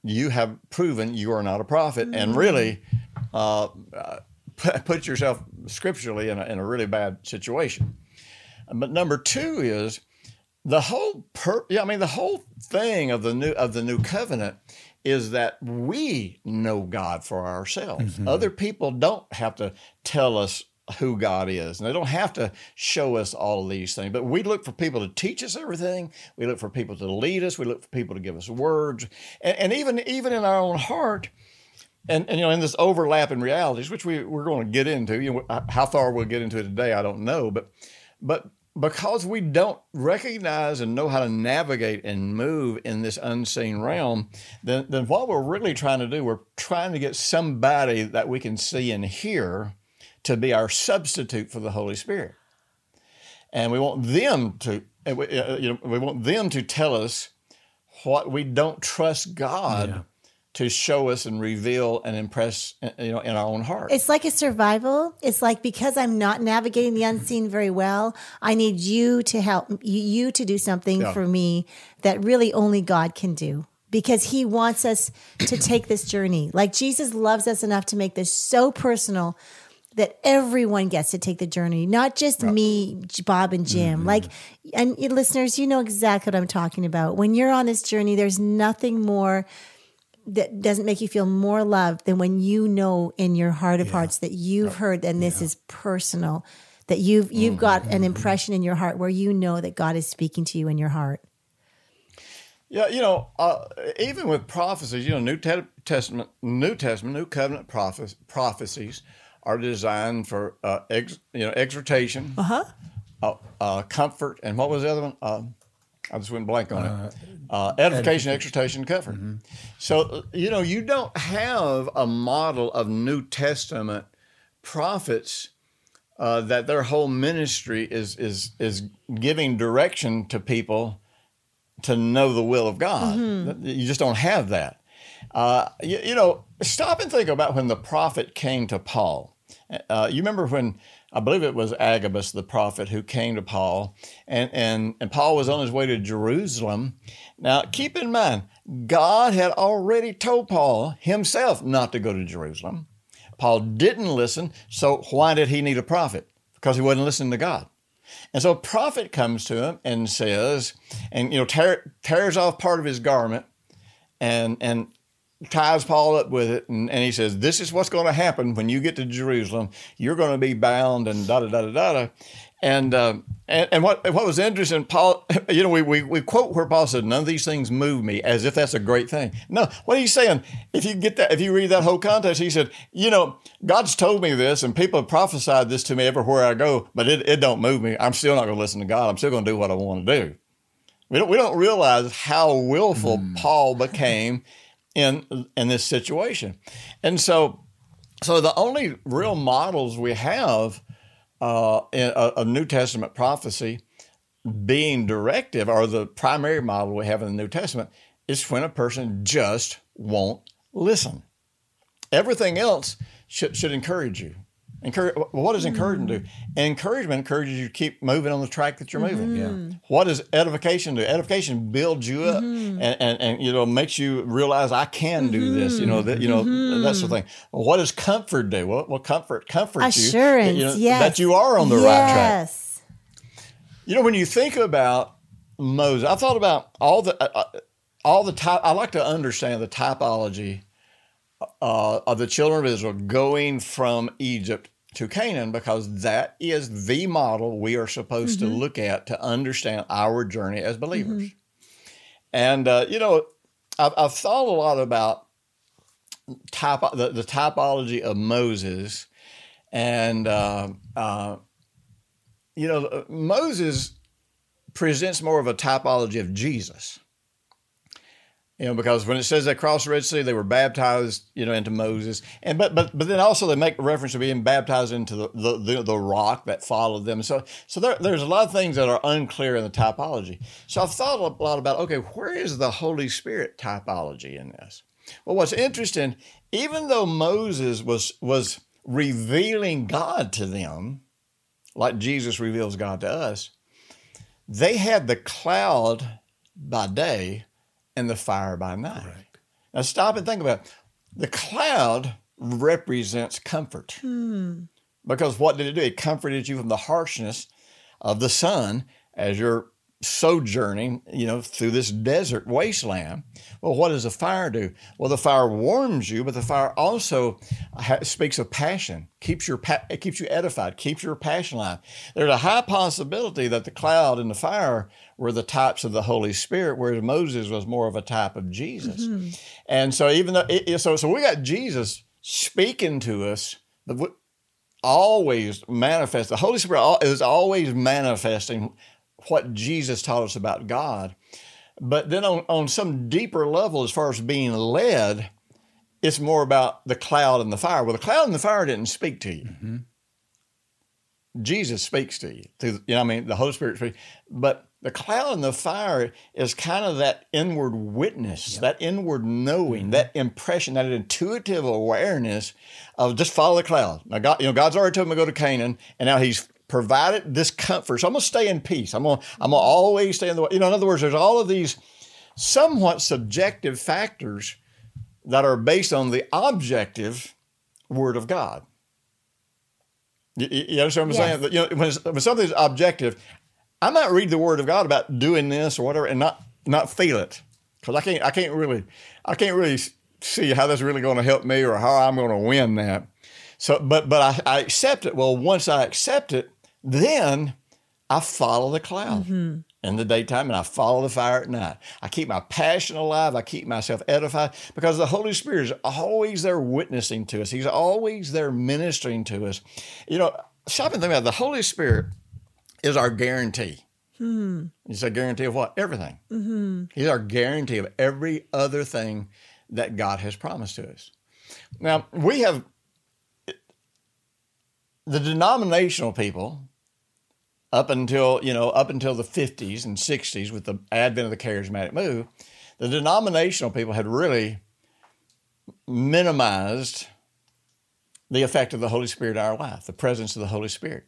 you have proven you are not a prophet, and really uh, uh, put yourself scripturally in a, in a really bad situation. But number two is the whole per yeah, I mean the whole thing of the new of the new covenant is that we know God for ourselves. Mm-hmm. Other people don't have to tell us who God is, and they don't have to show us all of these things. But we look for people to teach us everything. We look for people to lead us. We look for people to give us words, and, and even even in our own heart, and, and you know in this overlapping realities, which we we're going to get into. You know how far we'll get into it today, I don't know, but but because we don't recognize and know how to navigate and move in this unseen realm, then, then what we're really trying to do, we're trying to get somebody that we can see and hear to be our substitute for the Holy Spirit. And we want them to, uh, you know, we want them to tell us what we don't trust God to show us and reveal and impress, uh, you know, in our own heart. It's like a survival. It's like because I'm not navigating the unseen very well, I need you to help you, to do something Yeah. for me that really only God can do. Because he wants us to take this journey. Like Jesus loves us enough to make this so personal that everyone gets to take the journey, not just me, Bob, and Jim. Like, and listeners, you know exactly what I'm talking about. When you're on this journey, there's nothing more that doesn't make you feel more loved than when you know in your heart of hearts that you've heard and this is personal that you've you've got Mm-hmm. an impression in your heart where you know that God is speaking to you in your heart. Yeah, you know, uh, even with prophecies, you know, New Te- Testament, New Testament, New Covenant prophes- prophecies are designed for uh, ex- you know exhortation, Uh-huh. uh, uh, comfort, and what was the other one? Uh, I just went blank on it. Uh, edification, exhortation, comfort. So uh, you know, you don't have a model of New Testament prophets uh, that their whole ministry is is is giving direction to people to know the will of God. You just don't have that. Uh, you, you know, stop and think about when the prophet came to Paul. Uh, you remember when I believe it was Agabus, the prophet, who came to Paul, and, and, and Paul was on his way to Jerusalem. Now, keep in mind, God had already told Paul himself not to go to Jerusalem. Paul didn't listen, so why did he need a prophet? Because he wasn't listening to God. And so a prophet comes to him and says, and you know, tear, tears off part of his garment and and ties Paul up with it, and, and he says, This is what's going to happen when you get to Jerusalem. You're going to be bound and da da da da da. da. And, uh, and and what what was interesting, Paul, (laughs) you know, we, we we quote where Paul said, "None of these things move me," as if that's a great thing. No, what he's saying, if you get that, if you read that whole context, he said, you know, God's told me this, and people have prophesied this to me everywhere I go, but it, it don't move me. I'm still not going to listen to God. I'm still going to do what I want to do. We don't we don't realize how willful Paul became in in this situation, and so so the only real models we have uh, in a, a New Testament prophecy being directive, or the primary model we have in the New Testament, is when a person just won't listen. Everything else should, should encourage you. Encourage, what does encouragement do? Encouragement encourages you to keep moving on the track that you're moving. Yeah. What does edification do? Edification builds you up Mm-hmm. and, and, and you know makes you realize I can do this. You know that you know Mm-hmm. that's the thing. What does comfort do? Well, well comfort comforts you. Assurance, you know, yes. that you are on the right track. Yes. You know, when you think about Moses, I thought about all the uh, uh, all the type. I like to understand the typology uh, of the children of Israel going from Egypt to Canaan because that is the model we are supposed to look at to understand our journey as believers. And uh, you know, I've, I've thought a lot about type the, the typology of Moses, and uh, uh, you know, Moses presents more of a typology of Jesus. You know, because when it says they crossed the Red Sea, they were baptized, you know, into Moses, and but but but then also they make reference to being baptized into the the, the, the rock that followed them. So so there, there's a lot of things that are unclear in the typology. So I've thought a lot about okay, where is the Holy Spirit typology in this? Well, what's interesting, even though Moses was was revealing God to them, like Jesus reveals God to us, they had the cloud by day and the fire by night. Now stop and think about it. The cloud represents comfort. Hmm. Because what did it do? It comforted you from the harshness of the sun as you're sojourning, you know, through this desert wasteland. Well, what does the fire do? Well, the fire warms you, but the fire also ha- speaks of passion, keeps your pa- it keeps you edified, keeps your passion alive. There's a high possibility that the cloud and the fire were the types of the Holy Spirit, whereas Moses was more of a type of Jesus. Mm-hmm. And so, even though it, so, so we got Jesus speaking to us, but we- always manifest. The Holy Spirit is always manifesting what Jesus taught us about God. But then on, on some deeper level, as far as being led, it's more about the cloud and the fire. Well, the cloud and the fire didn't speak to you. Mm-hmm. Jesus speaks to you. Through, you know, I mean, the Holy Spirit speaks. But the cloud and the fire is kind of that inward witness, that inward knowing, mm-hmm. that impression, that intuitive awareness of just follow the cloud. Now, God, you know, God's already told me to go to Canaan, and now He's provided this comfort. So I'm gonna stay in peace. I'm gonna, I'm gonna always stay in the way. You know, in other words, there's all of these somewhat subjective factors that are based on the objective Word of God. You, you understand what I'm Yes. saying? You know, when, when something's objective, I might read the Word of God about doing this or whatever, and not not feel it because I can't I can't really I can't really see how that's really going to help me or how I'm going to win that. So, but but I, I accept it. Well, once I accept it, then I follow the cloud in the daytime and I follow the fire at night. I keep my passion alive. I keep myself edified because the Holy Spirit is always there witnessing to us. He's always there ministering to us. You know, stop and think about it. the Holy Spirit is our guarantee. Hmm. It's a guarantee of what? Everything. He's our guarantee of every other thing that God has promised to us. Now, we have the denominational people up until, you know, up until the 50s and 60s with the advent of the charismatic move, the denominational people had really minimized the effect of the Holy Spirit in our life, the presence of the Holy Spirit.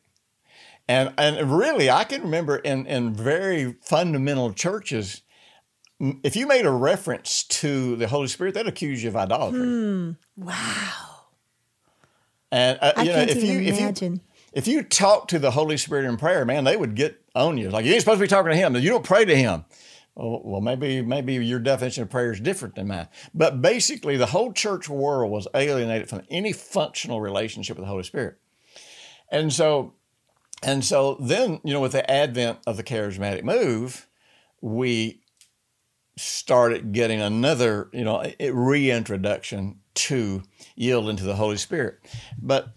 And and really, I can remember in in very fundamental churches, if you made a reference to the Holy Spirit, they'd accuse you of idolatry. Wow. And uh, I you know, can't if even you if you imagine. If you talk to the Holy Spirit in prayer, man, they would get on you. Like you ain't supposed to be talking to Him. You don't pray to Him. Well, well, maybe maybe your definition of prayer is different than mine. But basically, the whole church world was alienated from any functional relationship with the Holy Spirit. And so, and so then, you know, with the advent of the charismatic move, we started getting another, you know, reintroduction to yielding to the Holy Spirit. But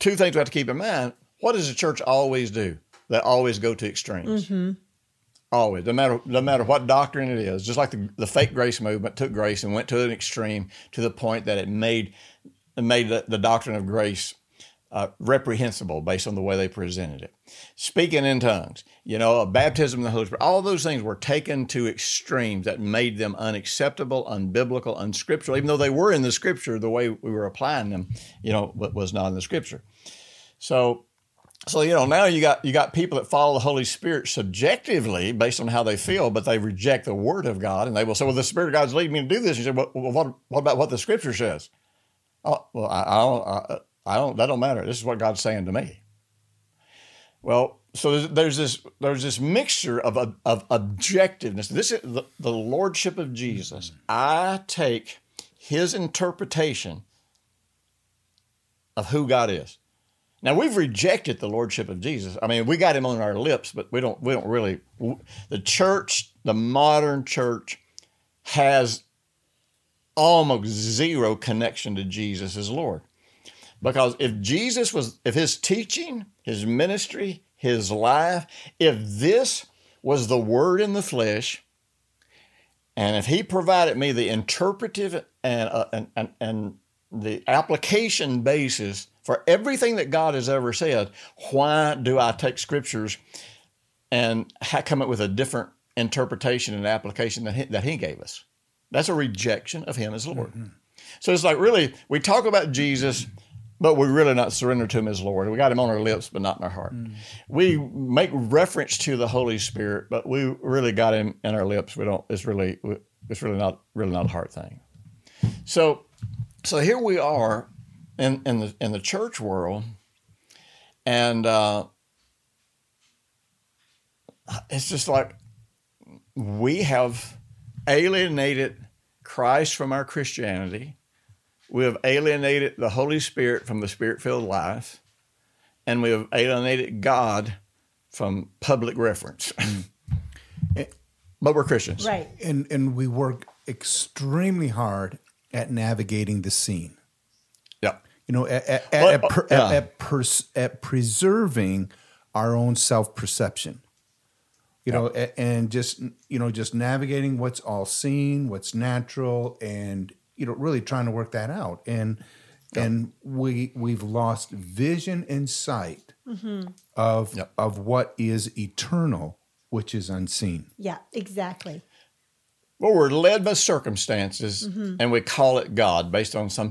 two things we have to keep in mind. What does the church always do? They always go to extremes. Mm-hmm. Always, no matter no matter what doctrine it is, just like the, the fake grace movement took grace and went to an extreme to the point that it made it made the, the doctrine of grace uh, reprehensible based on the way they presented it. Speaking in tongues, you know, a baptism in the Holy Spirit, all those things were taken to extremes that made them unacceptable, unbiblical, unscriptural, even though they were in the scripture, the way we were applying them, you know, was not in the scripture. So, so you know, now you got you got people that follow the Holy Spirit subjectively based on how they feel, but they reject the Word of God, and they will say, "Well, the Spirit of God's leading me to do this." You say, "Well, well, what, what about what the Scripture says?" Oh, well, I, I don't, I, I don't. That don't matter. This is what God's saying to me. Well, so there's, there's this there's this mixture of of, objectiveness. This is the, the lordship of Jesus. I take His interpretation of who God is. Now we've rejected the lordship of Jesus. I mean, we got him on our lips, but we don't we don't really the church, the modern church has almost zero connection to Jesus as Lord. Because if Jesus was if his teaching, his ministry, his life, if this was the word in the flesh, and if he provided me the interpretive and, uh, and, and, and the application basis for everything that God has ever said, why do I take scriptures and come up with a different interpretation and application that he, that he gave us? That's a rejection of him as Lord. So it's like really, we talk about Jesus, but we're really not surrendered to him as Lord. We got him on our lips, but not in our heart. We make reference to the Holy Spirit, but we really got him in our lips. We don't. It's really, it's really not, really not a heart thing. So, so here we are in in the in the church world, and uh, it's just like we have alienated Christ from our Christianity. We have alienated the Holy Spirit from the Spirit filled life, and we have alienated God from public reference. (laughs) but we're Christians. Right. and and we work extremely hard at navigating the seen. Yeah. You know, at at, Well, at, per, yeah. at, at, pers- at preserving our own self perception. You know, a- and just you know, just navigating what's all seen, what's natural, and you know, really trying to work that out. And and we we've lost vision and sight mm-hmm. of Yep. of what is eternal, which is unseen. Yeah, exactly. Well, we're led by circumstances, mm-hmm. and we call it God based on some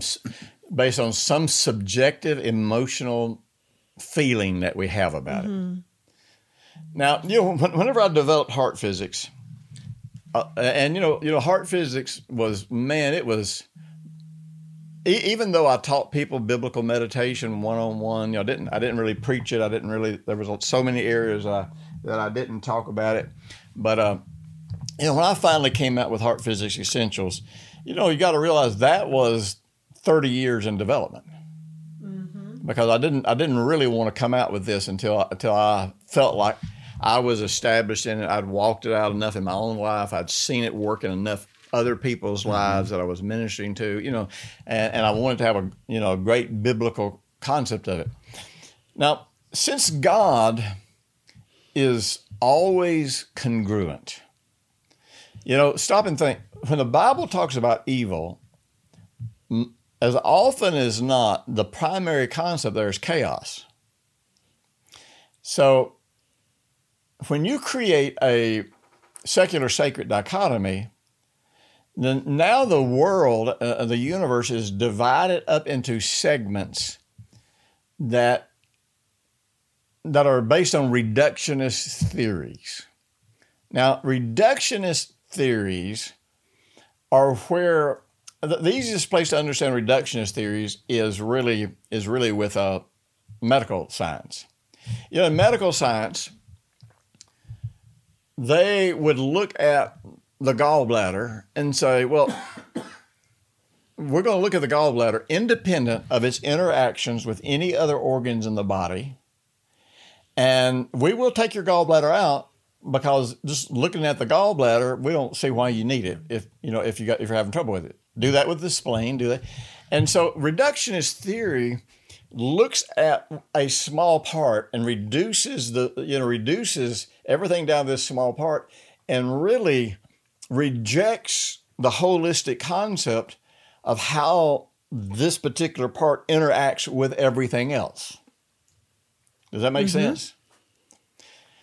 based on some subjective emotional feeling that we have about it. Mm-hmm. Now, you know, whenever I developed heart physics, uh, and you know, you know, heart physics was man, it was. e- Even though I taught people biblical meditation one on one, you know, I didn't I didn't really preach it. I didn't really. There was so many areas I, that I didn't talk about it, but. Uh, you know, when I finally came out with Heart Physics Essentials, you know, you got to realize that was 30 years in development. Because I didn't, I didn't really want to come out with this until, until I felt like I was established in it. I'd walked it out enough in my own life. I'd seen it work in enough other people's mm-hmm. lives that I was ministering to, you know, and, and I wanted to have a, you know, a great biblical concept of it. Now, since God is always congruent, you know, stop and think. When the Bible talks about evil, as often as not, the primary concept there is chaos. So, when you create a secular sacred dichotomy, then now the world, uh, the universe is divided up into segments that that are based on reductionist theories. Now, reductionist theories are where the, easiest place to understand reductionist theories is really is really with uh, medical science. You know, medical science, they would look at the gallbladder and say, well, we're going to look at the gallbladder independent of its interactions with any other organs in the body. And we will take your gallbladder out because just looking at the gallbladder, we don't see why you need it if you know if you got if you're having trouble with it. Do that with the spleen, do that. And so reductionist theory looks at a small part and reduces the you know reduces everything down to this small part and really rejects the holistic concept of how this particular part interacts with everything else. Does that make mm-hmm. sense?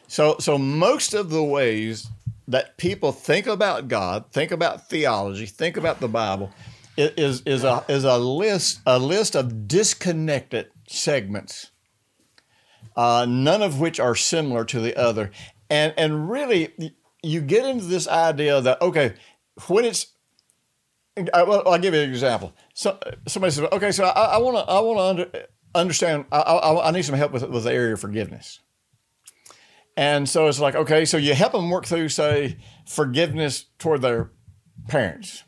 So, so most of the ways that people think about God, think about theology, think about the Bible, is is a is a list a list of disconnected segments, uh, none of which are similar to the other, and and really you get into this idea that okay, when it's I, well, I'll give you an example. So somebody says, "Okay, so I want to, I want to under, understand. I, I, I need some help with with the area of forgiveness." And so it's like, okay, so you help them work through, say, forgiveness toward their parents,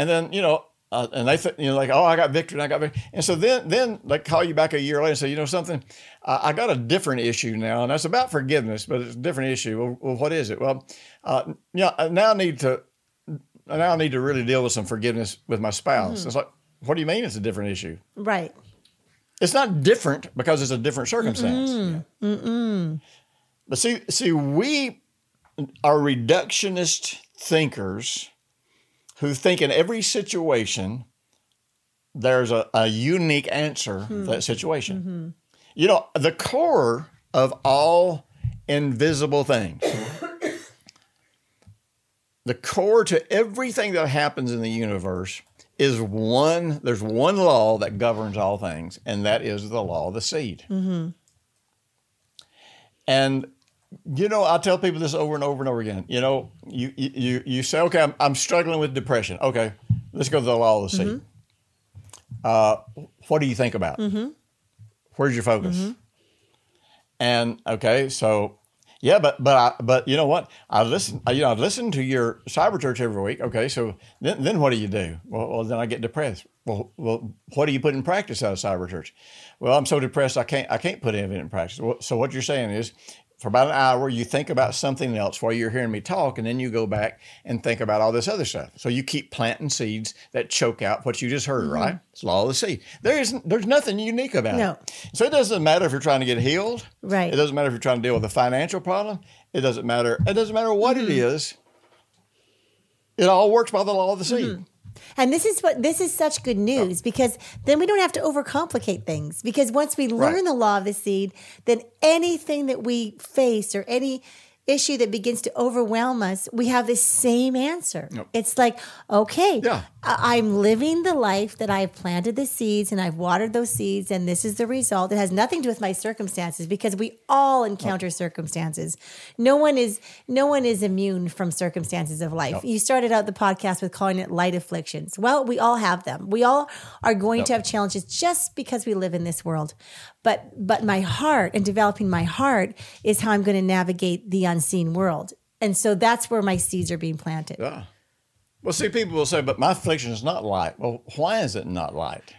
and then you know, uh, and they think, you know, like, oh, I got victory, and I got victory, and so then then they call you back a year later and say, you know, something, uh, I got a different issue now, and that's about forgiveness, but it's a different issue. Well, well what is it? Well, uh, yeah, I now I need to now I need to really deal with some forgiveness with my spouse. It's like, what do you mean it's a different issue? Right. It's not different because it's a different circumstance. But see, see, we are reductionist thinkers who think in every situation there's a, a unique answer to hmm. that situation. Mm-hmm. You know, the core of all invisible things, (coughs) the core to everything that happens in the universe is one, there's one law that governs all things, and that is the law of the seed. Mm-hmm. And you know, I tell people this over and over and over again. You know, you you you say, okay, I'm, I'm struggling with depression. Okay, let's go to the law of the seed. Uh, what do you think about? Mm-hmm. Where's your focus? And okay, so yeah, but but I, but you know what? I listen. You know, I listen to your cyber church every week. Okay, so then then what do you do? Well, well then I get depressed. Well, well, what do you put in practice out of cyber church? Well, I'm so depressed I can't I can't put anything in practice. Well, so what you're saying is, for about an hour, you think about something else while you're hearing me talk, and then you go back and think about all this other stuff. So you keep planting seeds that choke out what you just heard. Mm-hmm. Right? It's law of the seed. There isn't. There's nothing unique about No. it. So it doesn't matter if you're trying to get healed. Right. It doesn't matter if you're trying to deal with a financial problem. It doesn't matter. It doesn't matter what it mm-hmm. is. It all works by the law of the seed. Mm-hmm. And this is what this is such good news because then we don't have to overcomplicate things. Because once we learn Right. the law of the seed, then anything that we face or any issue that begins to overwhelm us, we have the same answer. It's like, okay, Yeah. I'm living the life that I've planted the seeds and I've watered those seeds, and this is the result. It has nothing to do with my circumstances because we all encounter circumstances. No one is no one is immune from circumstances of life. You started out the podcast with calling it light afflictions. Well, we all have them. We all are going to have challenges just because we live in this world. But but my heart and developing my heart is how I'm going to navigate the unseen world. And so that's where my seeds are being planted. Yeah. Well, see, people will say, but my affliction is not light. Well, why is it not light?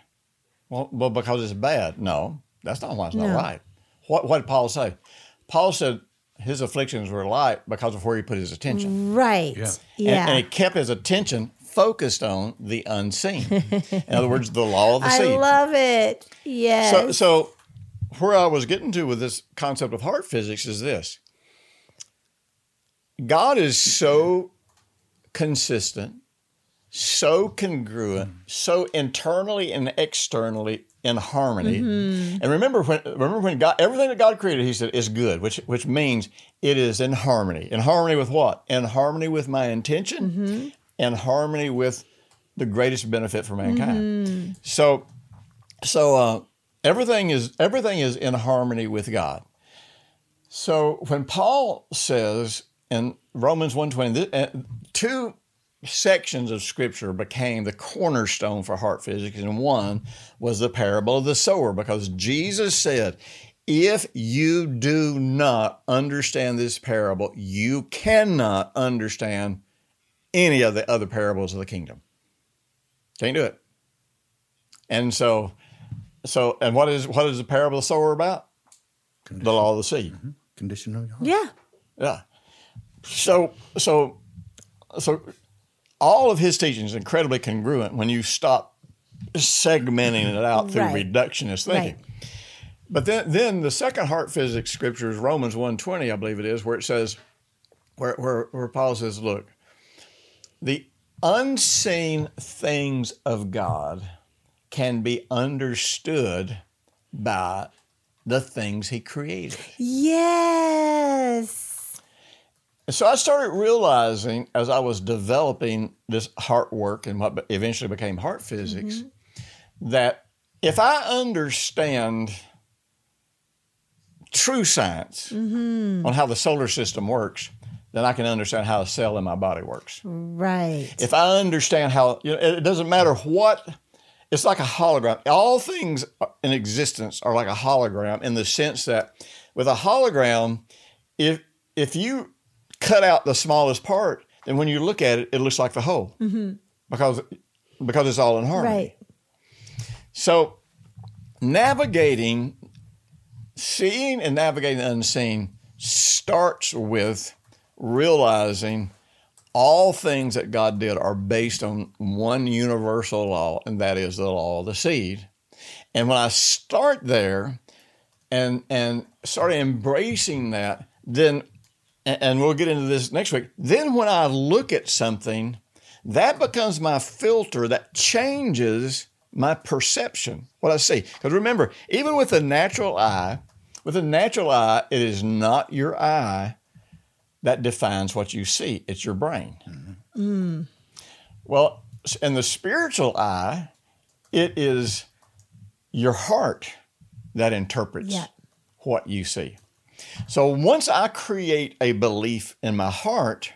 Well, well because it's bad. No, that's not why it's not No. light. What, what did Paul say? Paul said his afflictions were light because of where he put his attention. Right. Yeah. Yeah. And, and he kept his attention focused on the unseen. In other words, the law of the sea. (laughs) I seed. love it. Yes. So, so where I was getting to with this concept of heart physics is this: God is so consistent, so congruent, so internally and externally in harmony. And remember when remember when God everything that God created, He said is good, which which means it is in harmony. In harmony with what? In harmony with my intention, in harmony with the greatest benefit for mankind. So so uh, everything is everything is in harmony with God. So when Paul says in Romans 120, th- uh, two sections of scripture became the cornerstone for heart physics, and one was the parable of the sower, because Jesus said, if you do not understand this parable, you cannot understand any of the other parables of the kingdom. Can't do it. And so, so, and what is what is the parable of the sower about? The law of the seed. Mm-hmm. Condition of your heart. yeah. Yeah. So, so, so, all of his teaching is incredibly congruent when you stop segmenting it out through Right. reductionist thinking. Right. But then, then the second heart physics scripture is Romans 120, I believe it is, where it says, where, where, where Paul says, look, the unseen things of God can be understood by the things he created. Yes. And so I started realizing as I was developing this heart work and what eventually became heart physics mm-hmm. that if I understand true science mm-hmm. on how the solar system works, then I can understand how a cell in my body works. Right. If I understand how, you know, it doesn't matter what, it's like a hologram. All things in existence are like a hologram in the sense that with a hologram, if if you cut out the smallest part, then when you look at it, it looks like the whole mm-hmm. because because it's all in harmony. Right. So, navigating, seeing and navigating the unseen starts with realizing all things that God did are based on one universal law, and that is the law of the seed. And when I start there and and start embracing that, then and we'll get into this next week. Then when I look at something, that becomes my filter that changes my perception, what I see. Because remember, even with the natural eye, with the natural eye, it is not your eye that defines what you see, it's your brain. Mm-hmm. Well, in the spiritual eye, it is your heart that interprets Yeah. what you see. So once I create a belief in my heart,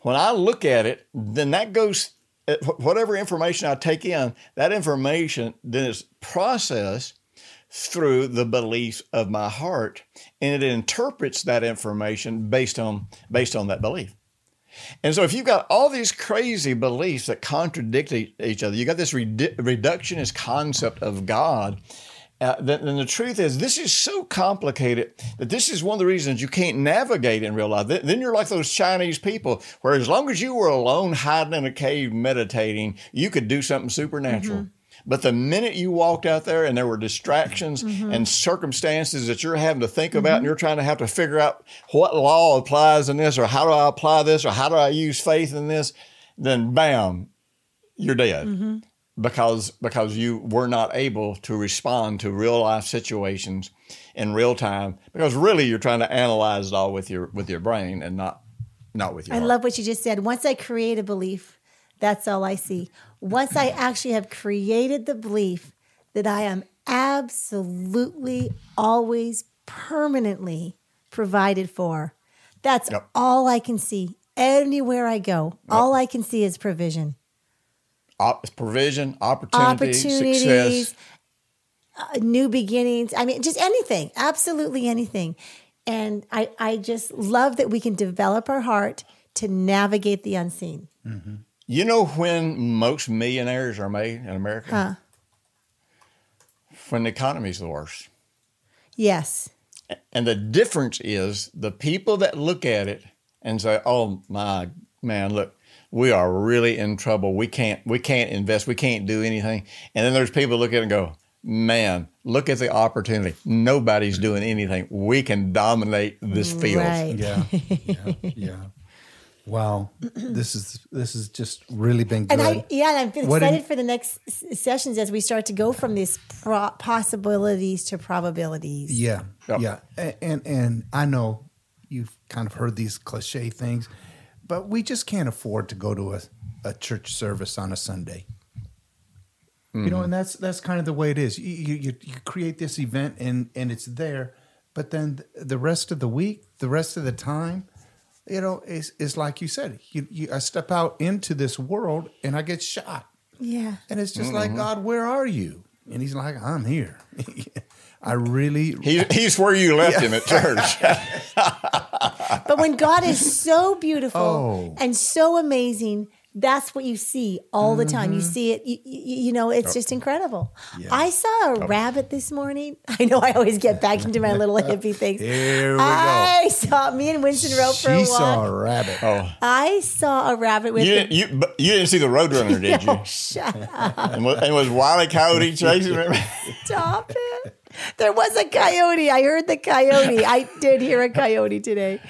when I look at it, then that goes, eh, whatever information I take in, that information then is processed through the beliefs of my heart, and it interprets that information based on based on that belief. And so, if you've got all these crazy beliefs that contradict each other, you got this redu- reductionist concept of God. Uh, then, then the truth is, this is so complicated that this is one of the reasons you can't navigate in real life. Then, then you're like those Chinese people, where as long as you were alone, hiding in a cave, meditating, you could do something supernatural. Mm-hmm. But the minute you walked out there and there were distractions mm-hmm. and circumstances that you're having to think about and mm-hmm. you're trying to have to figure out what law applies in this or how do I apply this or how do I use faith in this, then bam, you're dead. Because because you were not able to respond to real life situations in real time because really you're trying to analyze it all with your with your brain and not not with your I heart. love what you just said. Once I create a belief, that's all I see. Once I actually have created the belief that I am absolutely always permanently provided for, that's Yep. all I can see. Anywhere I go, all I can see is provision. Op- provision, opportunity, opportunities, success. uh, new beginnings. I mean, just anything, absolutely anything. And I, I just love that we can develop our heart to navigate the unseen. You know when most millionaires are made in America? Huh. When the economy's the worst. Yes. And the difference is the people that look at it and say, "Oh my man, look, we are really in trouble. We can't we can't invest. We can't do anything." And then there's people look at it and go, "Man, look at the opportunity. Nobody's doing anything. We can dominate this field." Right. Yeah, (laughs) yeah, yeah. Wow, this is this is just really been good. And I, yeah, and I'm What excited did- for the next s- sessions as we start to go from these pro- possibilities to probabilities. Yeah, Yep. yeah, A- and and I know you've kind of heard these cliche things, but we just can't afford to go to a, a church service on a Sunday. You know, mm-hmm. and that's that's kind of the way it is. You, you you you create this event and and it's there, but then the rest of the week, the rest of the time, you know, it's, is like you said. You, you I step out into this world and I get shot. Yeah. And it's just like, mm-hmm. God, where are you? And he's like, I'm here. (laughs) I really, He, he's where you left him at church. (laughs) But when God is (laughs) so beautiful Oh. and so amazing, that's what you see all the time. You mm-hmm. see it, you, you, you know, it's just incredible. I saw a rabbit this morning. (laughs) I know I always get back into my little (laughs) hippie things. Here we go. I saw me and Winston rode for a she walk. saw a rabbit. oh, I saw a rabbit with you the didn't, you, but you didn't see the Roadrunner, did you? Oh, shut up. And was, and was Wiley Coyote chasing him? Stop it. There was a coyote. I heard the coyote. I did hear a coyote today.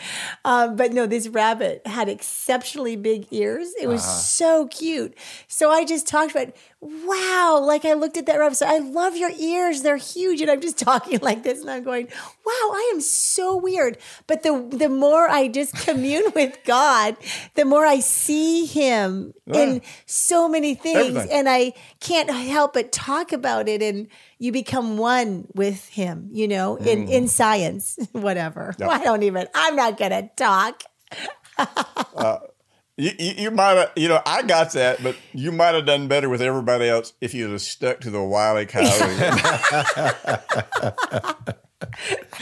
Um, but no, this rabbit had exceptionally big ears. It was so cute. So I just talked about, wow, like I looked at that rabbit. So I love your ears. They're huge. And I'm just (laughs) talking like this and I'm going, wow, I am so weird. But the the more I just commune (laughs) with God, the more I see him in so many things. Everything. And I can't help but talk about it and you become one with him, you know, in, mm. in science, (laughs) whatever. I don't even, I'm not going to talk. Uh, You, you, you might have, you know, I got that, but you might have done better with everybody else if you'd have stuck to the Wiley Coyote. (laughs)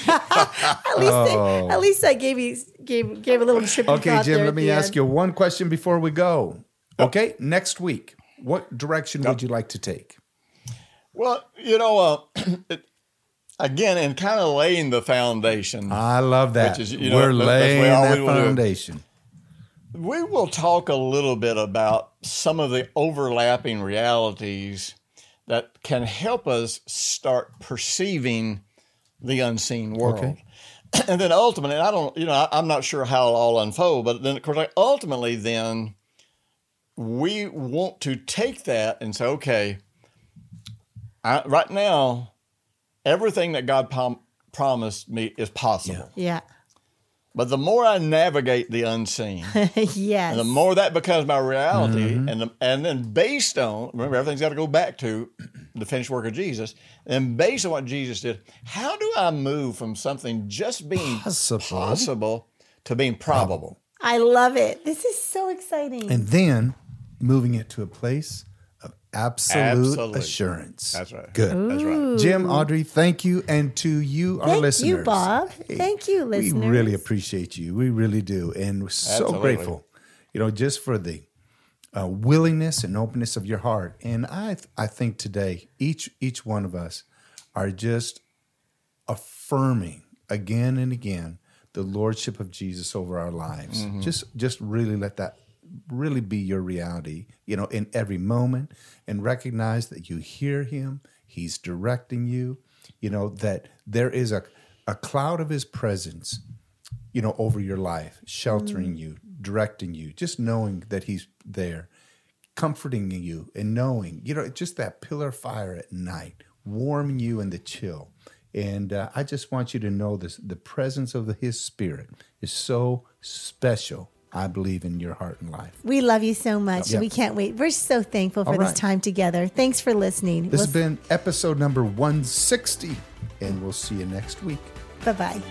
At least, I, at least I gave you, gave, gave a little trip. Okay, Jim, let me ask you one question before we go. Okay, next week, what direction would you like to take? well, you know, uh, (clears throat) it, again, and kind of laying the foundation, I love that. Which is, you know, We're that- that's laying way all that do. foundation. We will talk a little bit about some of the overlapping realities that can help us start perceiving the unseen world. Okay. (clears throat) And then ultimately, I don't, you know, I, I'm not sure how it'll all unfold, but then of course, like, ultimately, then we want to take that and say, okay, I, right now, everything that God prom- promised me is possible. Yeah. But the more I navigate the unseen, (laughs) yes. and the more that becomes my reality, mm-hmm. and the, and then based on remember everything's got to go back to the finished work of Jesus, and based on what Jesus did, how do I move from something just being Possible. possible to being probable? I love it. This is so exciting. And then moving it to a place of absolute Absolute. assurance. That's right. Good. That's right. Jim, Audrey, thank you. And to you, our Thank listeners. Thank you, Bob. Thank you, listeners. We really appreciate you. We really do. And we're so Absolutely. grateful, you know, just for the uh, willingness and openness of your heart. And I, I think today, each each one of us are just affirming again and again the lordship of Jesus over our lives. Just just really let that really be your reality, you know, in every moment and recognize that you hear him, he's directing you, you know, that there is a a cloud of his presence, you know, over your life, sheltering you, directing you, just knowing that he's there comforting you and knowing, you know, just that pillar fire at night, warming you in the chill. And uh, I just want you to know this the presence of the, his spirit is so special, I believe, in your heart and life. We love you so much. Yeah. We can't wait. We're so thankful for All this time together. Thanks for listening. This has been episode number 160, and we'll see you next week. bye bye.